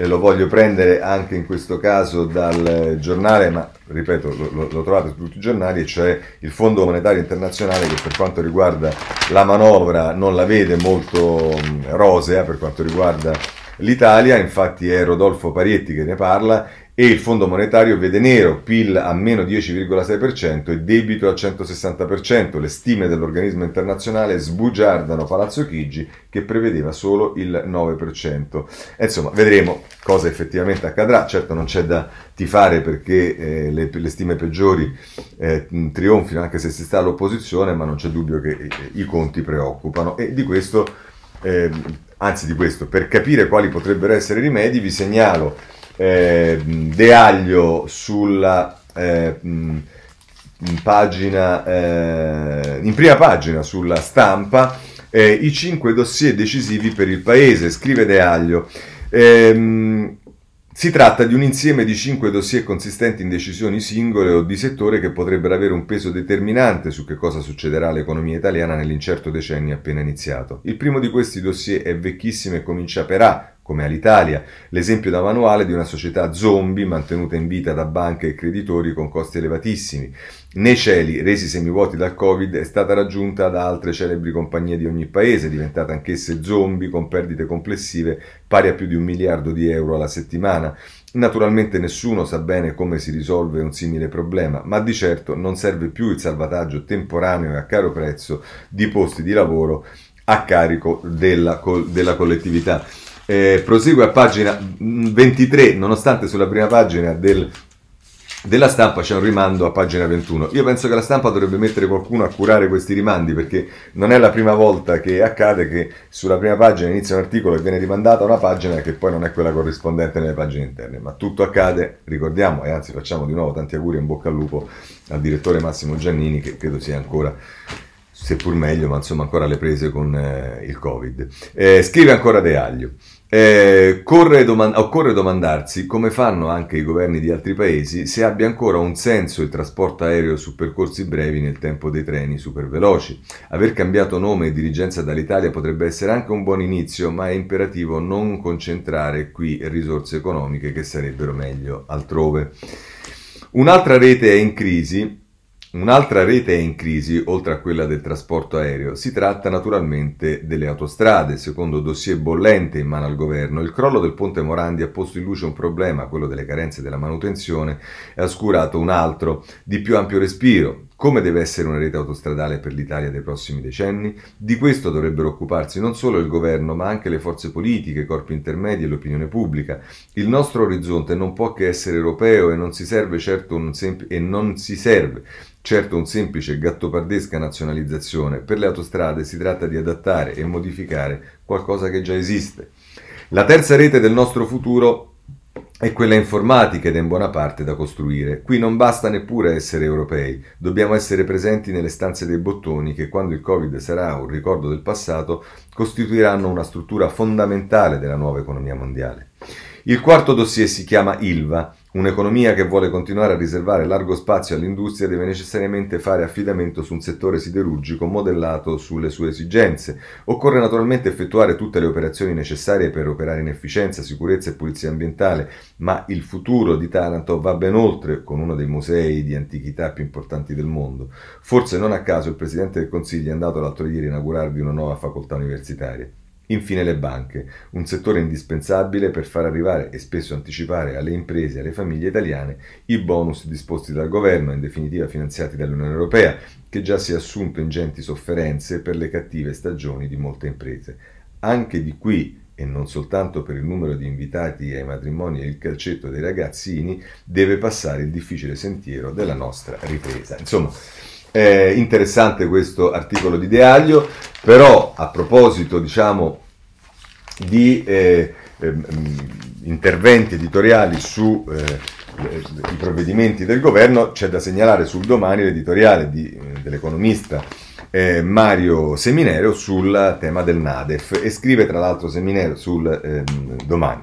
e lo voglio prendere anche in questo caso dal giornale, ma ripeto, lo, lo, trovate su tutti i giornali, cioè il Fondo Monetario Internazionale che per quanto riguarda la manovra non la vede molto rosea per quanto riguarda l'Italia, infatti è Rodolfo Parietti che ne parla e il Fondo Monetario vede nero, PIL a meno 10,6% e debito al 160%. Le stime dell'organismo internazionale sbugiardano Palazzo Chigi che prevedeva solo il 9%. E insomma, vedremo cosa effettivamente accadrà. Certo non c'è da tifare perché eh, le, le, stime peggiori eh, trionfino anche se si sta all'opposizione, ma non c'è dubbio che eh, i conti preoccupano e di questo, eh, anzi di questo, per capire quali potrebbero essere i rimedi vi segnalo eh, De Aglio sulla eh, in pagina, eh, in prima pagina sulla stampa eh, i cinque dossier decisivi per il paese, scrive De Aglio. Ehm, Si tratta di un insieme di cinque dossier consistenti in decisioni singole o di settore che potrebbero avere un peso determinante su che cosa succederà all'economia italiana nell'incerto decennio appena iniziato. Il primo di questi dossier è vecchissimo e comincia per A, come all'Italia, l'esempio da manuale di una società zombie mantenuta in vita da banche e creditori con costi elevatissimi. Nei cieli, resi semivuoti dal Covid, è stata raggiunta da altre celebri compagnie di ogni paese, diventate anch'esse zombie con perdite complessive pari a più di un miliardo di euro alla settimana. Naturalmente nessuno sa bene come si risolve un simile problema, ma di certo non serve più il salvataggio temporaneo e a caro prezzo di posti di lavoro a carico della, della collettività. Eh, prosegue a pagina 23, nonostante sulla prima pagina del, della stampa c'è un rimando a pagina 21. Io penso che la stampa dovrebbe mettere qualcuno a curare questi rimandi perché non è la prima volta che accade che sulla prima pagina inizia un articolo e viene rimandata una pagina che poi non è quella corrispondente nelle pagine interne. Ma tutto accade, ricordiamo, e anzi facciamo di nuovo tanti auguri in bocca al lupo al direttore Massimo Giannini che credo sia ancora seppur meglio, ma insomma ancora alle prese con eh, il Covid. Eh, scrive ancora De Aglio. Eh, doman- occorre domandarsi come fanno anche i governi di altri paesi se abbia ancora un senso il trasporto aereo su percorsi brevi nel tempo dei treni superveloci. Aver cambiato nome e dirigenza dall'Italia potrebbe essere anche un buon inizio, ma è imperativo non concentrare qui risorse economiche che sarebbero meglio altrove. Un'altra rete è in crisi Un'altra rete è in crisi, oltre a quella del trasporto aereo. Si tratta naturalmente delle autostrade. Secondo dossier bollente in mano al governo, il crollo del ponte Morandi ha posto in luce un problema, quello delle carenze della manutenzione, e ha oscurato un altro, di più ampio respiro, come deve essere una rete autostradale per l'Italia dei prossimi decenni? Di questo dovrebbero occuparsi non solo il governo, ma anche le forze politiche, i corpi intermedi e l'opinione pubblica. Il nostro orizzonte non può che essere europeo e non si serve certo un, sem- non si serve certo un semplice gattopardesca nazionalizzazione. Per le autostrade si tratta di adattare e modificare qualcosa che già esiste. La terza rete del nostro futuro è quella informatica ed è in buona parte da costruire. Qui non basta neppure essere europei, dobbiamo essere presenti nelle stanze dei bottoni che quando il Covid sarà un ricordo del passato costituiranno una struttura fondamentale della nuova economia mondiale. Il quarto dossier si chiama ILVA Un'economia che vuole continuare a riservare largo spazio all'industria deve necessariamente fare affidamento su un settore siderurgico modellato sulle sue esigenze. Occorre naturalmente effettuare tutte le operazioni necessarie per operare in efficienza, sicurezza e pulizia ambientale, ma il futuro di Taranto va ben oltre con uno dei musei di antichità più importanti del mondo. Forse non a caso il Presidente del Consiglio è andato l'altro ieri a inaugurarvi una nuova facoltà universitaria. Infine le banche, un settore indispensabile per far arrivare e spesso anticipare alle imprese e alle famiglie italiane i bonus disposti dal governo, in definitiva finanziati dall'Unione Europea, che già si è assunto ingenti sofferenze per le cattive stagioni di molte imprese. Anche di qui, e non soltanto per il numero di invitati ai matrimoni e il calcetto dei ragazzini, deve passare il difficile sentiero della nostra ripresa. Insomma, è interessante questo articolo di De Aglio, però a proposito diciamo, di eh, eh, interventi editoriali sui eh, provvedimenti del governo, c'è da segnalare sul domani l'editoriale di, eh, dell'economista eh, Mario Seminero sul tema del Nadef e scrive tra l'altro Seminero sul ehm, domani.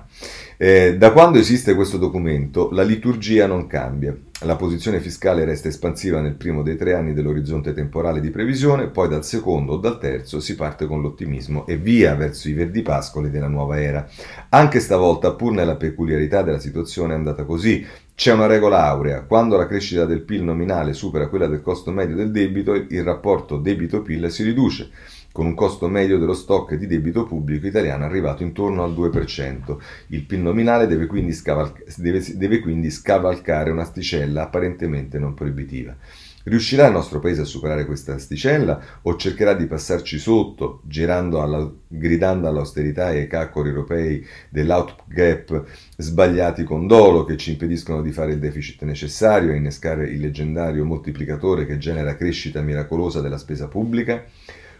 Eh, da quando esiste questo documento, la liturgia non cambia. La posizione fiscale resta espansiva nel primo dei tre anni dell'orizzonte temporale di previsione, poi dal secondo o dal terzo si parte con l'ottimismo e via verso i verdi pascoli della nuova era. Anche stavolta, pur nella peculiarità della situazione, è andata così. C'è una regola aurea. Quando la crescita del PIL nominale supera quella del costo medio del debito, il rapporto debito-PIL si riduce con un costo medio dello stock di debito pubblico italiano arrivato intorno al 2%. Il PIL nominale deve quindi, scavalca- deve, deve quindi scavalcare un'asticella apparentemente non proibitiva. Riuscirà il nostro paese a superare questa asticella o cercherà di passarci sotto, alla, gridando all'austerità e ai calcoli europei dell'outgap sbagliati con dolo che ci impediscono di fare il deficit necessario e innescare il leggendario moltiplicatore che genera crescita miracolosa della spesa pubblica?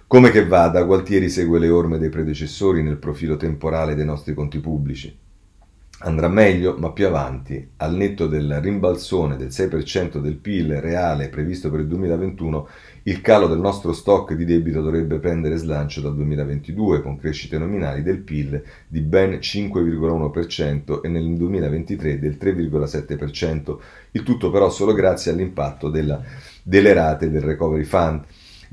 Come che vada, Gualtieri segue le orme dei predecessori nel profilo temporale dei nostri conti pubblici. Andrà meglio, ma più avanti, al netto del rimbalzone del 6% del PIL reale previsto per il 2021, il calo del nostro stock di debito dovrebbe prendere slancio dal 2022 con crescite nominali del PIL di ben 5,1% e nel 2023 del 3,7%, il tutto però solo grazie all'impatto della, delle rate del Recovery Fund.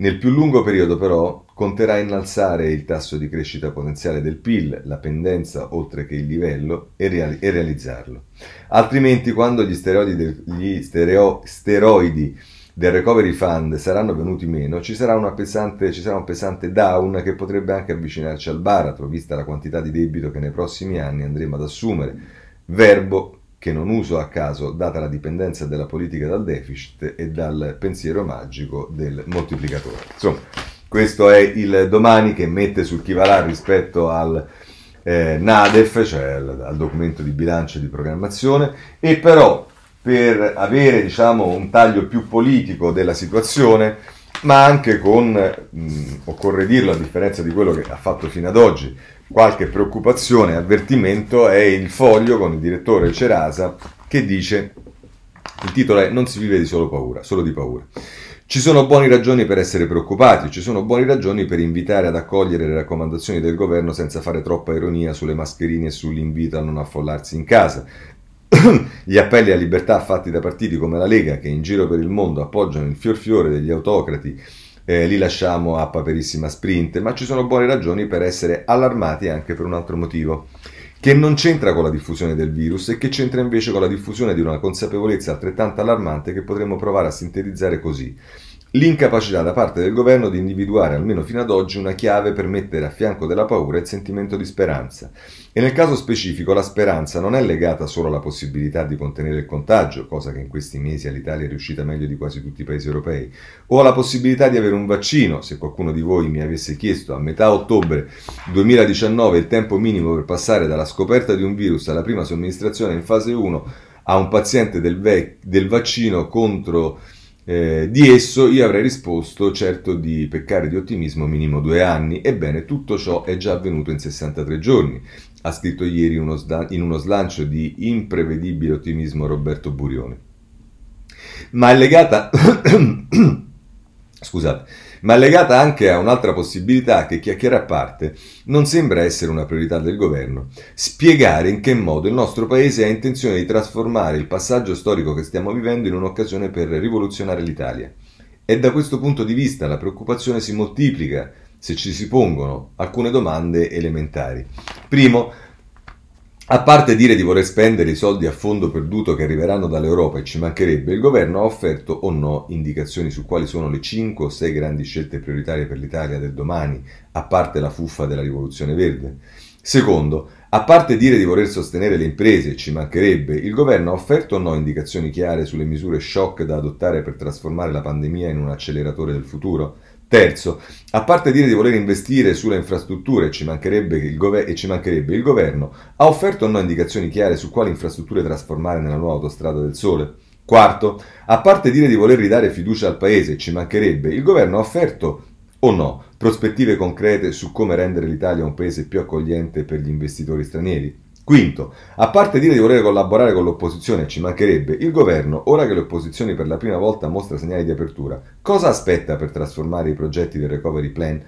Nel più lungo periodo però conterà innalzare il tasso di crescita potenziale del PIL, la pendenza oltre che il livello e, reali- e realizzarlo. Altrimenti quando gli steroidi, del, gli stereo- steroidi del recovery fund saranno venuti meno, ci sarà, pesante, ci sarà, un pesante down che potrebbe anche avvicinarci al baratro, vista la quantità di debito che nei prossimi anni andremo ad assumere, verbo che non uso a caso data la dipendenza della politica dal deficit e dal pensiero magico del moltiplicatore. Insomma, questo è il domani che mette sul chi va rispetto al eh, NADEF, cioè al, al documento di bilancio e di programmazione, e però per avere diciamo, un taglio più politico della situazione, ma anche con, mh, occorre dirlo a differenza di quello che ha fatto fino ad oggi, qualche preoccupazione avvertimento è il foglio con il direttore Cerasa che dice, il titolo è Non si vive di solo paura, solo di paura. Ci sono buone ragioni per essere preoccupati, ci sono buone ragioni per invitare ad accogliere le raccomandazioni del governo senza fare troppa ironia sulle mascherine e sull'invito a non affollarsi in casa. Gli appelli a libertà fatti da partiti come la Lega, che in giro per il mondo appoggiano il fior fiore degli autocrati, eh, li lasciamo a paperissima sprint, ma ci sono buone ragioni per essere allarmati anche per un altro motivo, che non c'entra con la diffusione del virus e che c'entra invece con la diffusione di una consapevolezza altrettanto allarmante che potremmo provare a sintetizzare così l'incapacità da parte del governo di individuare, almeno fino ad oggi, una chiave per mettere a fianco della paura il sentimento di speranza. E nel caso specifico la speranza non è legata solo alla possibilità di contenere il contagio, cosa che in questi mesi all'Italia è riuscita meglio di quasi tutti i paesi europei, o alla possibilità di avere un vaccino, se qualcuno di voi mi avesse chiesto a metà ottobre 2019 il tempo minimo per passare dalla scoperta di un virus alla prima somministrazione in fase 1 a un paziente del, ve- del vaccino contro eh, di esso io avrei risposto certo di peccare di ottimismo minimo due anni, ebbene tutto ciò è già avvenuto in 63 giorni, ha scritto ieri uno in uno slancio di imprevedibile ottimismo Roberto Burioni. Ma è legata... Scusate, ma legata anche a un'altra possibilità che, chiacchiera a parte, non sembra essere una priorità del governo, spiegare in che modo il nostro Paese ha intenzione di trasformare il passaggio storico che stiamo vivendo in un'occasione per rivoluzionare l'Italia. E da questo punto di vista la preoccupazione si moltiplica se ci si pongono alcune domande elementari. Primo, a parte dire di voler spendere i soldi a fondo perduto che arriveranno dall'Europa e ci mancherebbe, il governo ha offerto o no indicazioni su quali sono le 5 o 6 grandi scelte prioritarie per l'Italia del domani, a parte la fuffa della rivoluzione verde? Secondo, a parte dire di voler sostenere le imprese, ci mancherebbe, il governo ha offerto o no indicazioni chiare sulle misure shock da adottare per trasformare la pandemia in un acceleratore del futuro? Terzo, a parte dire di voler investire sulle infrastrutture ci gover- e ci mancherebbe, il governo ha offerto o no indicazioni chiare su quali infrastrutture trasformare nella nuova autostrada del Sole? Quarto, a parte dire di voler ridare fiducia al Paese, ci mancherebbe, il governo ha offerto o no prospettive concrete su come rendere l'Italia un paese più accogliente per gli investitori stranieri? Quinto, a parte dire di voler collaborare con l'opposizione, ci mancherebbe, il governo, ora che le opposizioni per la prima volta mostra segnali di apertura, cosa aspetta per trasformare i progetti del recovery plan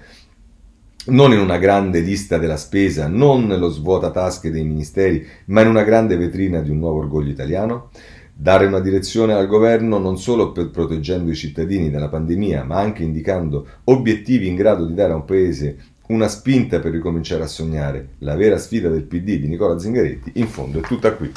non in una grande lista della spesa, non nello svuota tasche dei ministeri, ma in una grande vetrina di un nuovo orgoglio italiano? Dare una direzione al governo non solo per proteggendo i cittadini dalla pandemia, ma anche indicando obiettivi in grado di dare a un paese una spinta per ricominciare a sognare. La vera sfida del PD di Nicola Zingaretti, in fondo, è tutta qui.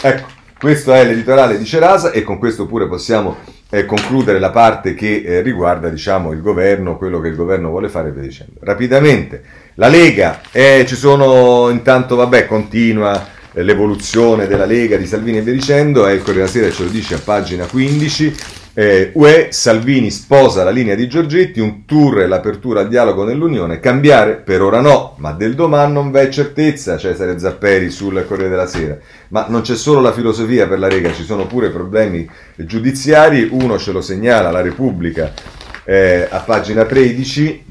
Ecco, questo è l'editoriale di Cerasa e con questo pure possiamo eh, concludere la parte che eh, riguarda diciamo, il governo, quello che il governo vuole fare e via dicendo. Rapidamente, la Lega, eh, ci sono intanto, vabbè, continua l'evoluzione della Lega di Salvini e via dicendo, e il Corriere della Sera ce lo dice a pagina 15, eh, UE, Salvini sposa la linea di Giorgetti, un tour e l'apertura al dialogo nell'Unione, cambiare per ora no, ma del domani non v'è certezza, Cesare Zapperi sul Corriere della Sera. Ma non c'è solo la filosofia per la Lega, ci sono pure problemi giudiziari, uno ce lo segnala la Repubblica eh, a pagina 13,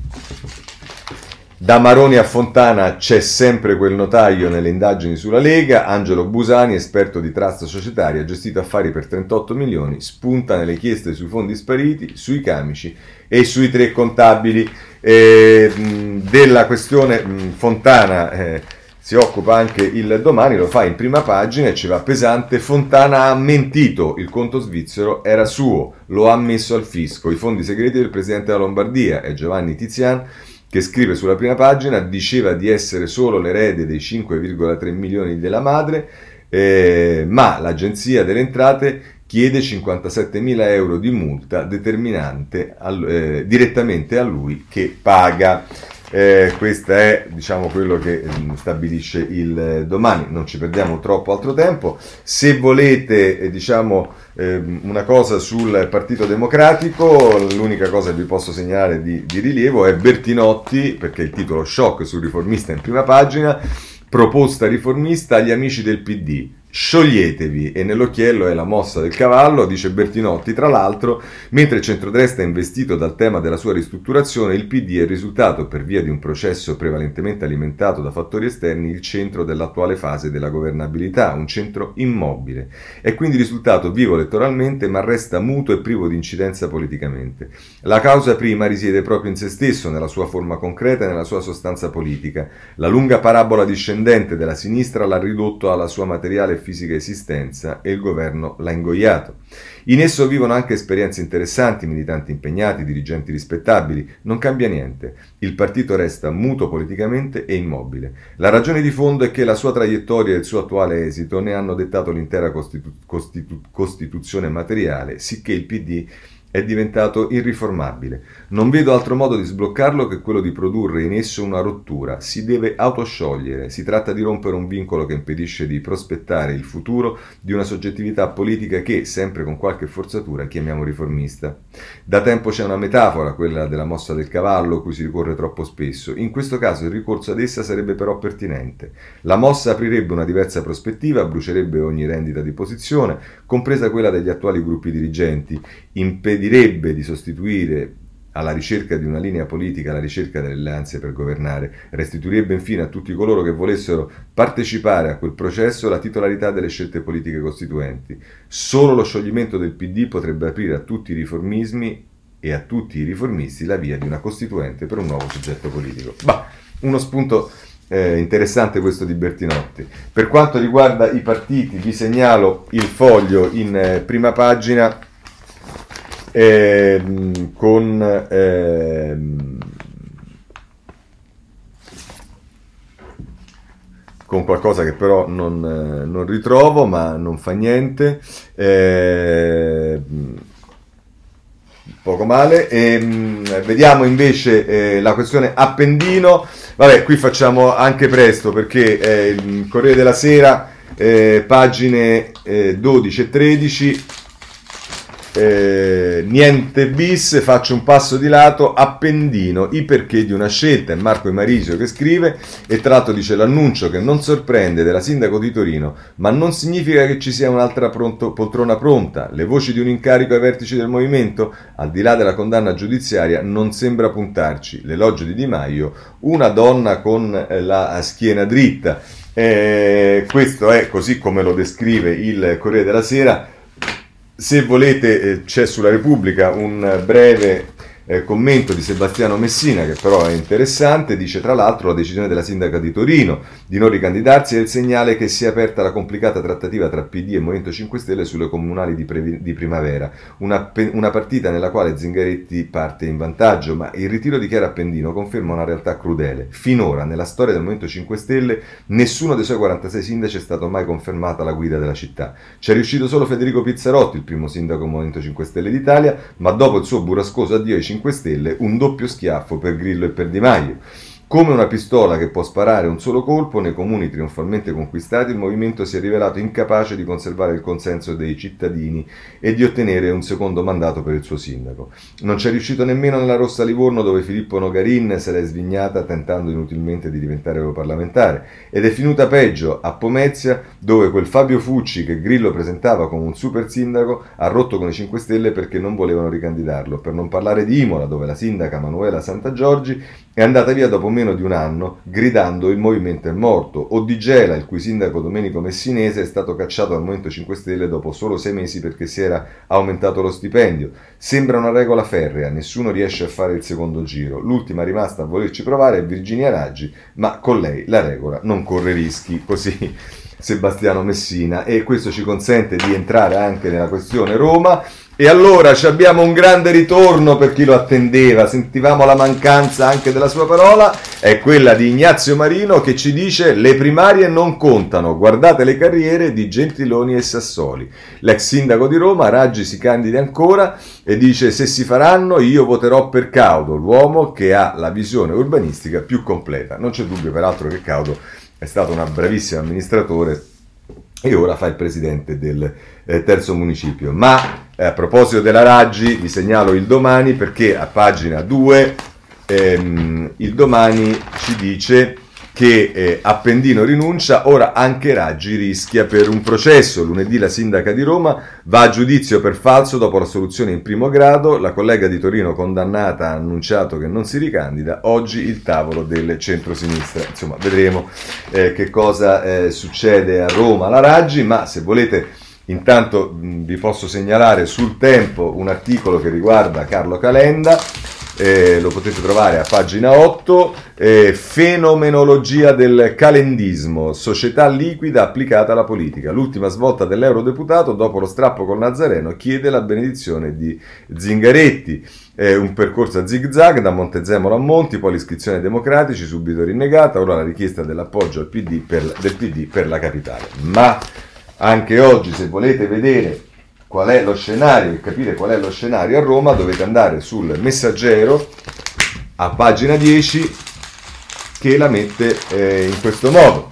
Da Maroni a Fontana c'è sempre quel notaio nelle indagini sulla Lega, Angelo Busani, esperto di trust societaria, gestito affari per 38 milioni, spunta nelle chieste sui fondi spariti, sui camici e sui tre contabili. Eh, della questione mh, Fontana eh, si occupa anche il domani, lo fa in prima pagina e ci va pesante. Fontana ha mentito, il conto svizzero era suo, lo ha messo al fisco, i fondi segreti del presidente della Lombardia e Giovanni Tizian che scrive sulla prima pagina, diceva di essere solo l'erede dei 5,3 milioni della madre, eh, ma l'Agenzia delle Entrate chiede 57 mila euro di multa determinante al, eh, direttamente a lui che paga. Eh, questo è diciamo, quello che mm, stabilisce il eh, domani. Non ci perdiamo troppo altro tempo. Se volete, eh, diciamo, eh, una cosa sul Partito Democratico, l'unica cosa che vi posso segnalare di, di rilievo è Bertinotti, perché il titolo shock sul riformista in prima pagina, proposta riformista agli amici del PD Scioglietevi e nell'occhiello è la mossa del cavallo, dice Bertinotti. Tra l'altro, mentre il centrodestra è investito dal tema della sua ristrutturazione, il PD è risultato, per via di un processo prevalentemente alimentato da fattori esterni, il centro dell'attuale fase della governabilità, un centro immobile. È quindi risultato vivo elettoralmente, ma resta muto e privo di incidenza politicamente. La causa prima risiede proprio in se stesso, nella sua forma concreta e nella sua sostanza politica. La lunga parabola discendente della sinistra l'ha ridotto alla sua materiale fisica esistenza e il governo l'ha ingoiato. In esso vivono anche esperienze interessanti, militanti impegnati, dirigenti rispettabili. Non cambia niente. Il partito resta muto politicamente e immobile. La ragione di fondo è che la sua traiettoria e il suo attuale esito ne hanno dettato l'intera costitu- costitu- Costituzione materiale, sicché il PD è diventato irriformabile. Non vedo altro modo di sbloccarlo che quello di produrre in esso una rottura. Si deve autosciogliere. Si tratta di rompere un vincolo che impedisce di prospettare il futuro di una soggettività politica che, sempre con qualche forzatura, chiamiamo riformista. Da tempo c'è una metafora, quella della mossa del cavallo, cui si ricorre troppo spesso. In questo caso il ricorso ad essa sarebbe però pertinente. La mossa aprirebbe una diversa prospettiva, brucerebbe ogni rendita di posizione, compresa quella degli attuali gruppi dirigenti, impedirebbe impedirebbe di sostituire alla ricerca di una linea politica la ricerca delle alleanze per governare, restituirebbe infine a tutti coloro che volessero partecipare a quel processo la titolarità delle scelte politiche costituenti. Solo lo scioglimento del PD potrebbe aprire a tutti i riformismi e a tutti i riformisti la via di una costituente per un nuovo soggetto politico. Bah, uno spunto eh, interessante questo di Bertinotti. Per quanto riguarda i partiti, vi segnalo il foglio in eh, prima pagina eh, con eh, con qualcosa che però non, eh, non, ritrovo, ma non fa niente. Eh, poco male. E, mh, vediamo invece eh, la questione Appendino. Vabbè, qui facciamo anche presto perché eh, il Corriere della Sera, eh, pagine 12 e 13 eh, niente bis, faccio un passo di lato, appendino, i perché di una scelta, è Marco Emarisio che scrive, e tra l'altro dice l'annuncio che non sorprende della sindaco di Torino, ma non significa che ci sia un'altra pronto, poltrona pronta, le voci di un incarico ai vertici del movimento, al di là della condanna giudiziaria, non sembra puntarci, l'elogio di Di Maio, una donna con eh, la schiena dritta, eh, questo è così come lo descrive il Corriere della Sera, se volete eh, c'è sulla Repubblica un breve eh, commento di Sebastiano Messina, che però è interessante, dice tra l'altro la decisione della sindaca di Torino di non ricandidarsi è il segnale che si è aperta la complicata trattativa tra PD e Movimento 5 Stelle sulle comunali di, pre- di primavera, una, una, partita nella quale Zingaretti parte in vantaggio, ma il ritiro di Chiara Appendino conferma una realtà crudele. Finora, nella storia del Movimento 5 Stelle, nessuno dei suoi 46 sindaci è stato mai confermato alla guida della città. C'è riuscito solo Federico Pizzarotti, il primo sindaco Movimento 5 Stelle d'Italia, ma dopo il suo burrascoso addio ai 5 5 Stelle un doppio schiaffo per Grillo e per Di Maio. Come una pistola che può sparare un solo colpo, nei comuni trionfalmente conquistati il movimento si è rivelato incapace di conservare il consenso dei cittadini e di ottenere un secondo mandato per il suo sindaco. Non ci è riuscito nemmeno nella Rossa Livorno dove Filippo Nogarin se l'è svignata tentando inutilmente di diventare europarlamentare ed è finita peggio a Pomezia dove quel Fabio Fucci che Grillo presentava come un super sindaco ha rotto con i 5 Stelle perché non volevano ricandidarlo. Per non parlare di Imola dove la sindaca Manuela Santagiorgi è andata via dopo meno di un anno, gridando il movimento è morto, o di Gela, il cui sindaco Domenico Messinese è stato cacciato dal Movimento 5 Stelle dopo solo sei mesi perché si era aumentato lo stipendio. Sembra una regola ferrea, nessuno riesce a fare il secondo giro. L'ultima rimasta a volerci provare è Virginia Raggi, ma con lei la regola non corre rischi, così Sebastiano Messina e questo ci consente di entrare anche nella questione Roma e allora abbiamo un grande ritorno per chi lo attendeva, sentivamo la mancanza anche della sua parola, è quella di Ignazio Marino che ci dice le primarie non contano, guardate le carriere di Gentiloni e Sassoli. L'ex sindaco di Roma, Raggi, si candida ancora e dice se si faranno io voterò per Caudo, l'uomo che ha la visione urbanistica più completa. Non c'è dubbio peraltro che Caudo è stato un bravissimo amministratore e ora fa il presidente del eh, terzo municipio. Ma eh, a proposito della Raggi, vi segnalo il domani perché a pagina 2 ehm, il domani ci dice che eh, Appendino rinuncia, ora anche Raggi rischia per un processo. Lunedì la sindaca di Roma va a giudizio per falso dopo la soluzione in primo grado, la collega di Torino condannata ha annunciato che non si ricandida, oggi il tavolo del centro-sinistra. Insomma, vedremo eh, che cosa eh, succede a Roma alla Raggi, ma se volete... Intanto vi posso segnalare sul tempo un articolo che riguarda Carlo Calenda eh, lo potete trovare a pagina 8, eh, Fenomenologia del calendismo, società liquida applicata alla politica. L'ultima svolta dell'eurodeputato dopo lo strappo col Nazareno chiede la benedizione di Zingaretti. Eh, un percorso a zig zag da Montezemolo a Monti, poi l'iscrizione ai democratici, subito rinnegata, ora la richiesta dell'appoggio PD per, del PD per la capitale. Ma anche oggi, se volete vedere qual è lo scenario e capire qual è lo scenario a Roma, dovete andare sul messaggero a pagina 10 che la mette eh, in questo modo.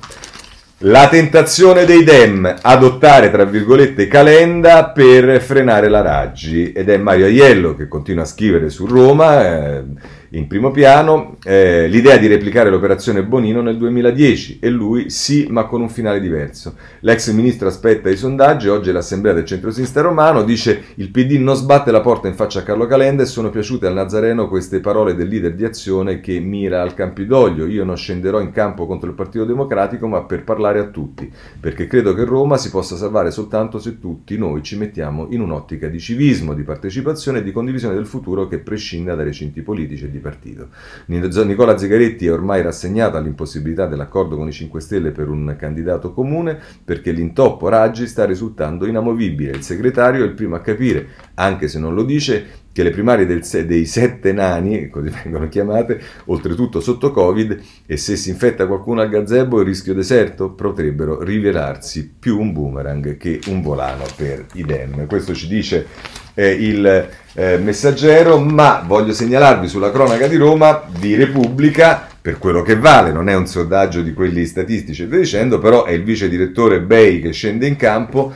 La tentazione dei Dem, adottare tra virgolette Calenda per frenare la Raggi ed è Mario Aiello che continua a scrivere su Roma. Eh, in primo piano eh, l'idea di replicare l'operazione Bonino nel 2010 e lui sì, ma con un finale diverso. L'ex ministro aspetta i sondaggi, oggi l'assemblea del centro-sinistra romano dice il PD non sbatte la porta in faccia a Carlo Calenda e sono piaciute al Nazareno queste parole del leader di azione che mira al Campidoglio. Io non scenderò in campo contro il Partito Democratico, ma per parlare a tutti, perché credo che Roma si possa salvare soltanto se tutti noi ci mettiamo in un'ottica di civismo, di partecipazione e di condivisione del futuro che prescinda dai recinti politici e di di partito. Nicola Zigaretti è ormai rassegnato all'impossibilità dell'accordo con i 5 Stelle per un candidato comune perché l'intoppo Raggi sta risultando inamovibile. Il segretario è il primo a capire, anche se non lo dice, che le primarie del, dei sette nani, così vengono chiamate, oltretutto sotto Covid, e se si infetta qualcuno al gazebo il rischio deserto, potrebbero rivelarsi più un boomerang che un volano per i Dem. Questo ci dice eh, il eh, messaggero, ma voglio segnalarvi sulla cronaca di Roma di Repubblica, per quello che vale, non è un sondaggio di quelli statistici e via dicendo, però è il vice direttore Bay che scende in campo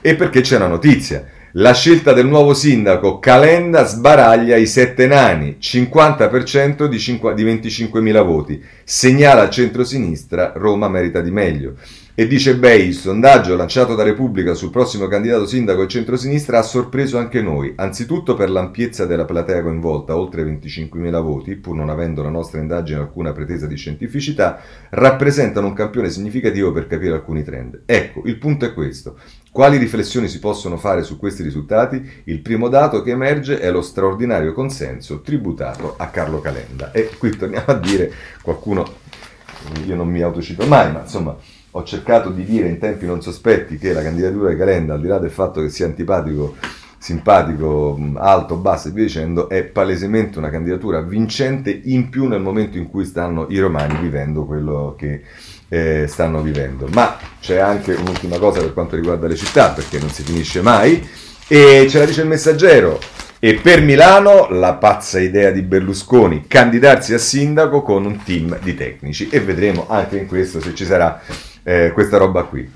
e perché c'è una notizia. La scelta del nuovo sindaco Calenda sbaraglia i sette nani, 50% di, 5, di 25.000 voti. Segnala al centro-sinistra Roma merita di meglio. E dice Bay, il sondaggio lanciato da Repubblica sul prossimo candidato sindaco del centrosinistra ha sorpreso anche noi, anzitutto per l'ampiezza della platea coinvolta, oltre 25.000 voti, pur non avendo la nostra indagine alcuna pretesa di scientificità, rappresentano un campione significativo per capire alcuni trend. Ecco, il punto è questo. Quali riflessioni si possono fare su questi risultati? Il primo dato che emerge è lo straordinario consenso tributato a Carlo Calenda. E qui torniamo a dire, qualcuno, io non mi autocito mai, ma insomma ho cercato di dire in tempi non sospetti che la candidatura di Calenda, al di là del fatto che sia antipatico, simpatico, alto, basso e via dicendo, è palesemente una candidatura vincente in più nel momento in cui stanno i romani vivendo quello che eh, stanno vivendo. Ma c'è anche un'ultima cosa per quanto riguarda le città, perché non si finisce mai, e ce la dice il messaggero. E per Milano la pazza idea di Berlusconi, candidarsi a sindaco con un team di tecnici. E vedremo anche in questo se ci sarà eh, questa roba qui.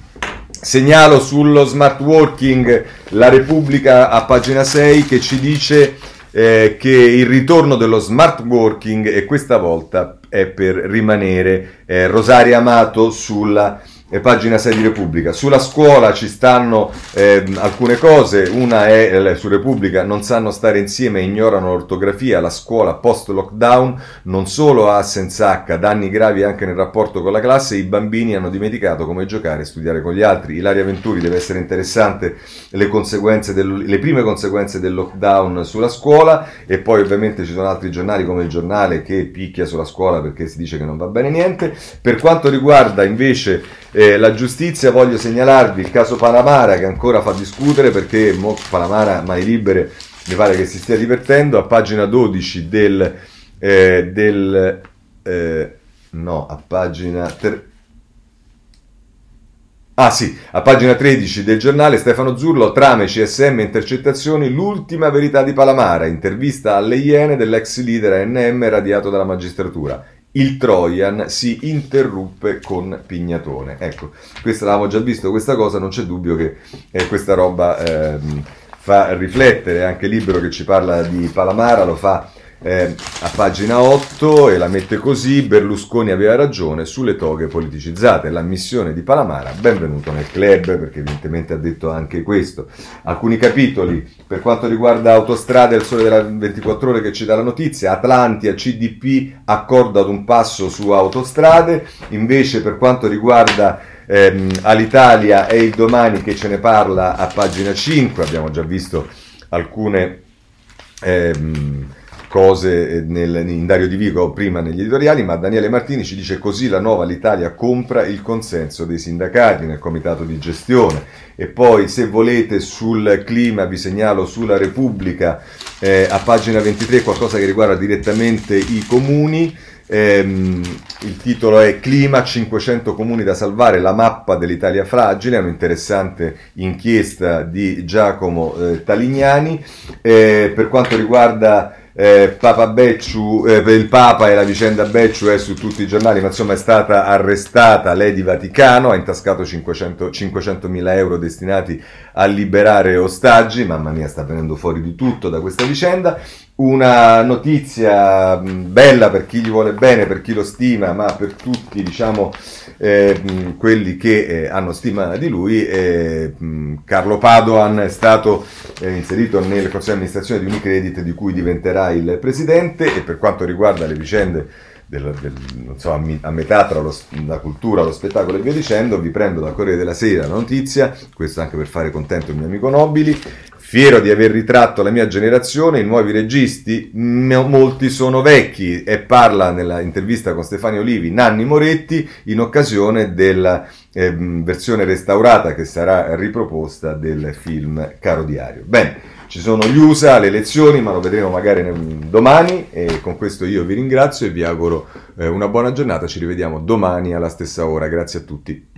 Segnalo sullo smart working la Repubblica a pagina 6 che ci dice eh, che il ritorno dello smart working e questa volta è per rimanere eh, Rosaria Amato sulla pagina 6 di Repubblica. Sulla scuola ci stanno eh, alcune cose, una è eh, su Repubblica, non sanno stare insieme, ignorano l'ortografia, la scuola post-lockdown non solo ha senza H, danni gravi anche nel rapporto con la classe, i bambini hanno dimenticato come giocare e studiare con gli altri. Ilaria Venturi deve essere interessante le, conseguenze del, le prime conseguenze del lockdown sulla scuola e poi ovviamente ci sono altri giornali come il giornale che picchia sulla scuola perché si dice che non va bene niente. Per quanto riguarda invece eh, la giustizia, voglio segnalarvi il caso Palamara che ancora fa discutere perché mo, Palamara, mai libere, mi pare che si stia divertendo. A pagina 12 del... Eh, del eh, no, a pagina... Ter- Ah sì, a pagina 13 del giornale Stefano Zurlo, trame CSM intercettazioni, l'ultima verità di Palamara, intervista alle Iene dell'ex leader ANM radiato dalla magistratura il Trojan si interruppe con Pignatone. Ecco, questa l'avevamo già visto, questa cosa, non c'è dubbio che eh, questa roba eh, fa riflettere, anche Libero che ci parla di Palamara lo fa eh, a pagina 8 e la mette così, Berlusconi aveva ragione sulle toghe politicizzate, l'ammissione di Palamara, benvenuto nel club perché evidentemente ha detto anche questo. Alcuni capitoli per quanto riguarda autostrade, il sole della 24 ore che ci dà la notizia, Atlantia, CDP, accordo ad un passo su autostrade, invece per quanto riguarda ehm, all'Italia è il domani che ce ne parla a pagina 5, abbiamo già visto alcune... Ehm, cose nel, in Dario Di Vigo prima negli editoriali, ma Daniele Martini ci dice così la nuova l'Italia compra il consenso dei sindacati nel comitato di gestione e poi se volete sul clima vi segnalo sulla Repubblica eh, a pagina 23 qualcosa che riguarda direttamente i comuni. Ehm, il titolo è Clima, 500 comuni da salvare, la mappa dell'Italia fragile, è un'interessante inchiesta di Giacomo eh, Talignani. Eh, per quanto riguarda eh, Papa Becciu, eh, il Papa e la vicenda Becciu è su tutti i giornali, ma insomma è stata arrestata Lady Vaticano, ha intascato 500 mila euro destinati a liberare ostaggi, mamma mia sta venendo fuori di tutto da questa vicenda, una notizia bella per chi gli vuole bene, per chi lo stima, ma per tutti diciamo eh, quelli che eh, hanno stima di lui. Eh, Carlo Padoan è stato eh, inserito nel consiglio di amministrazione di Unicredit di cui diventerà il presidente e per quanto riguarda le vicende del, del, so, a, metà tra lo, la cultura, lo spettacolo e via dicendo, vi prendo dal Corriere della Sera la notizia, questo anche per fare contento il mio amico Nobili, Fiero di aver ritratto la mia generazione, i nuovi registi, molti sono vecchi e parla nella intervista con Stefano Olivi Nanni Moretti in occasione della eh, versione restaurata che sarà riproposta del film Caro Diario. Bene, ci sono gli USA, le elezioni, ma lo vedremo magari domani e con questo io vi ringrazio e vi auguro eh, una buona giornata, ci rivediamo domani alla stessa ora, grazie a tutti.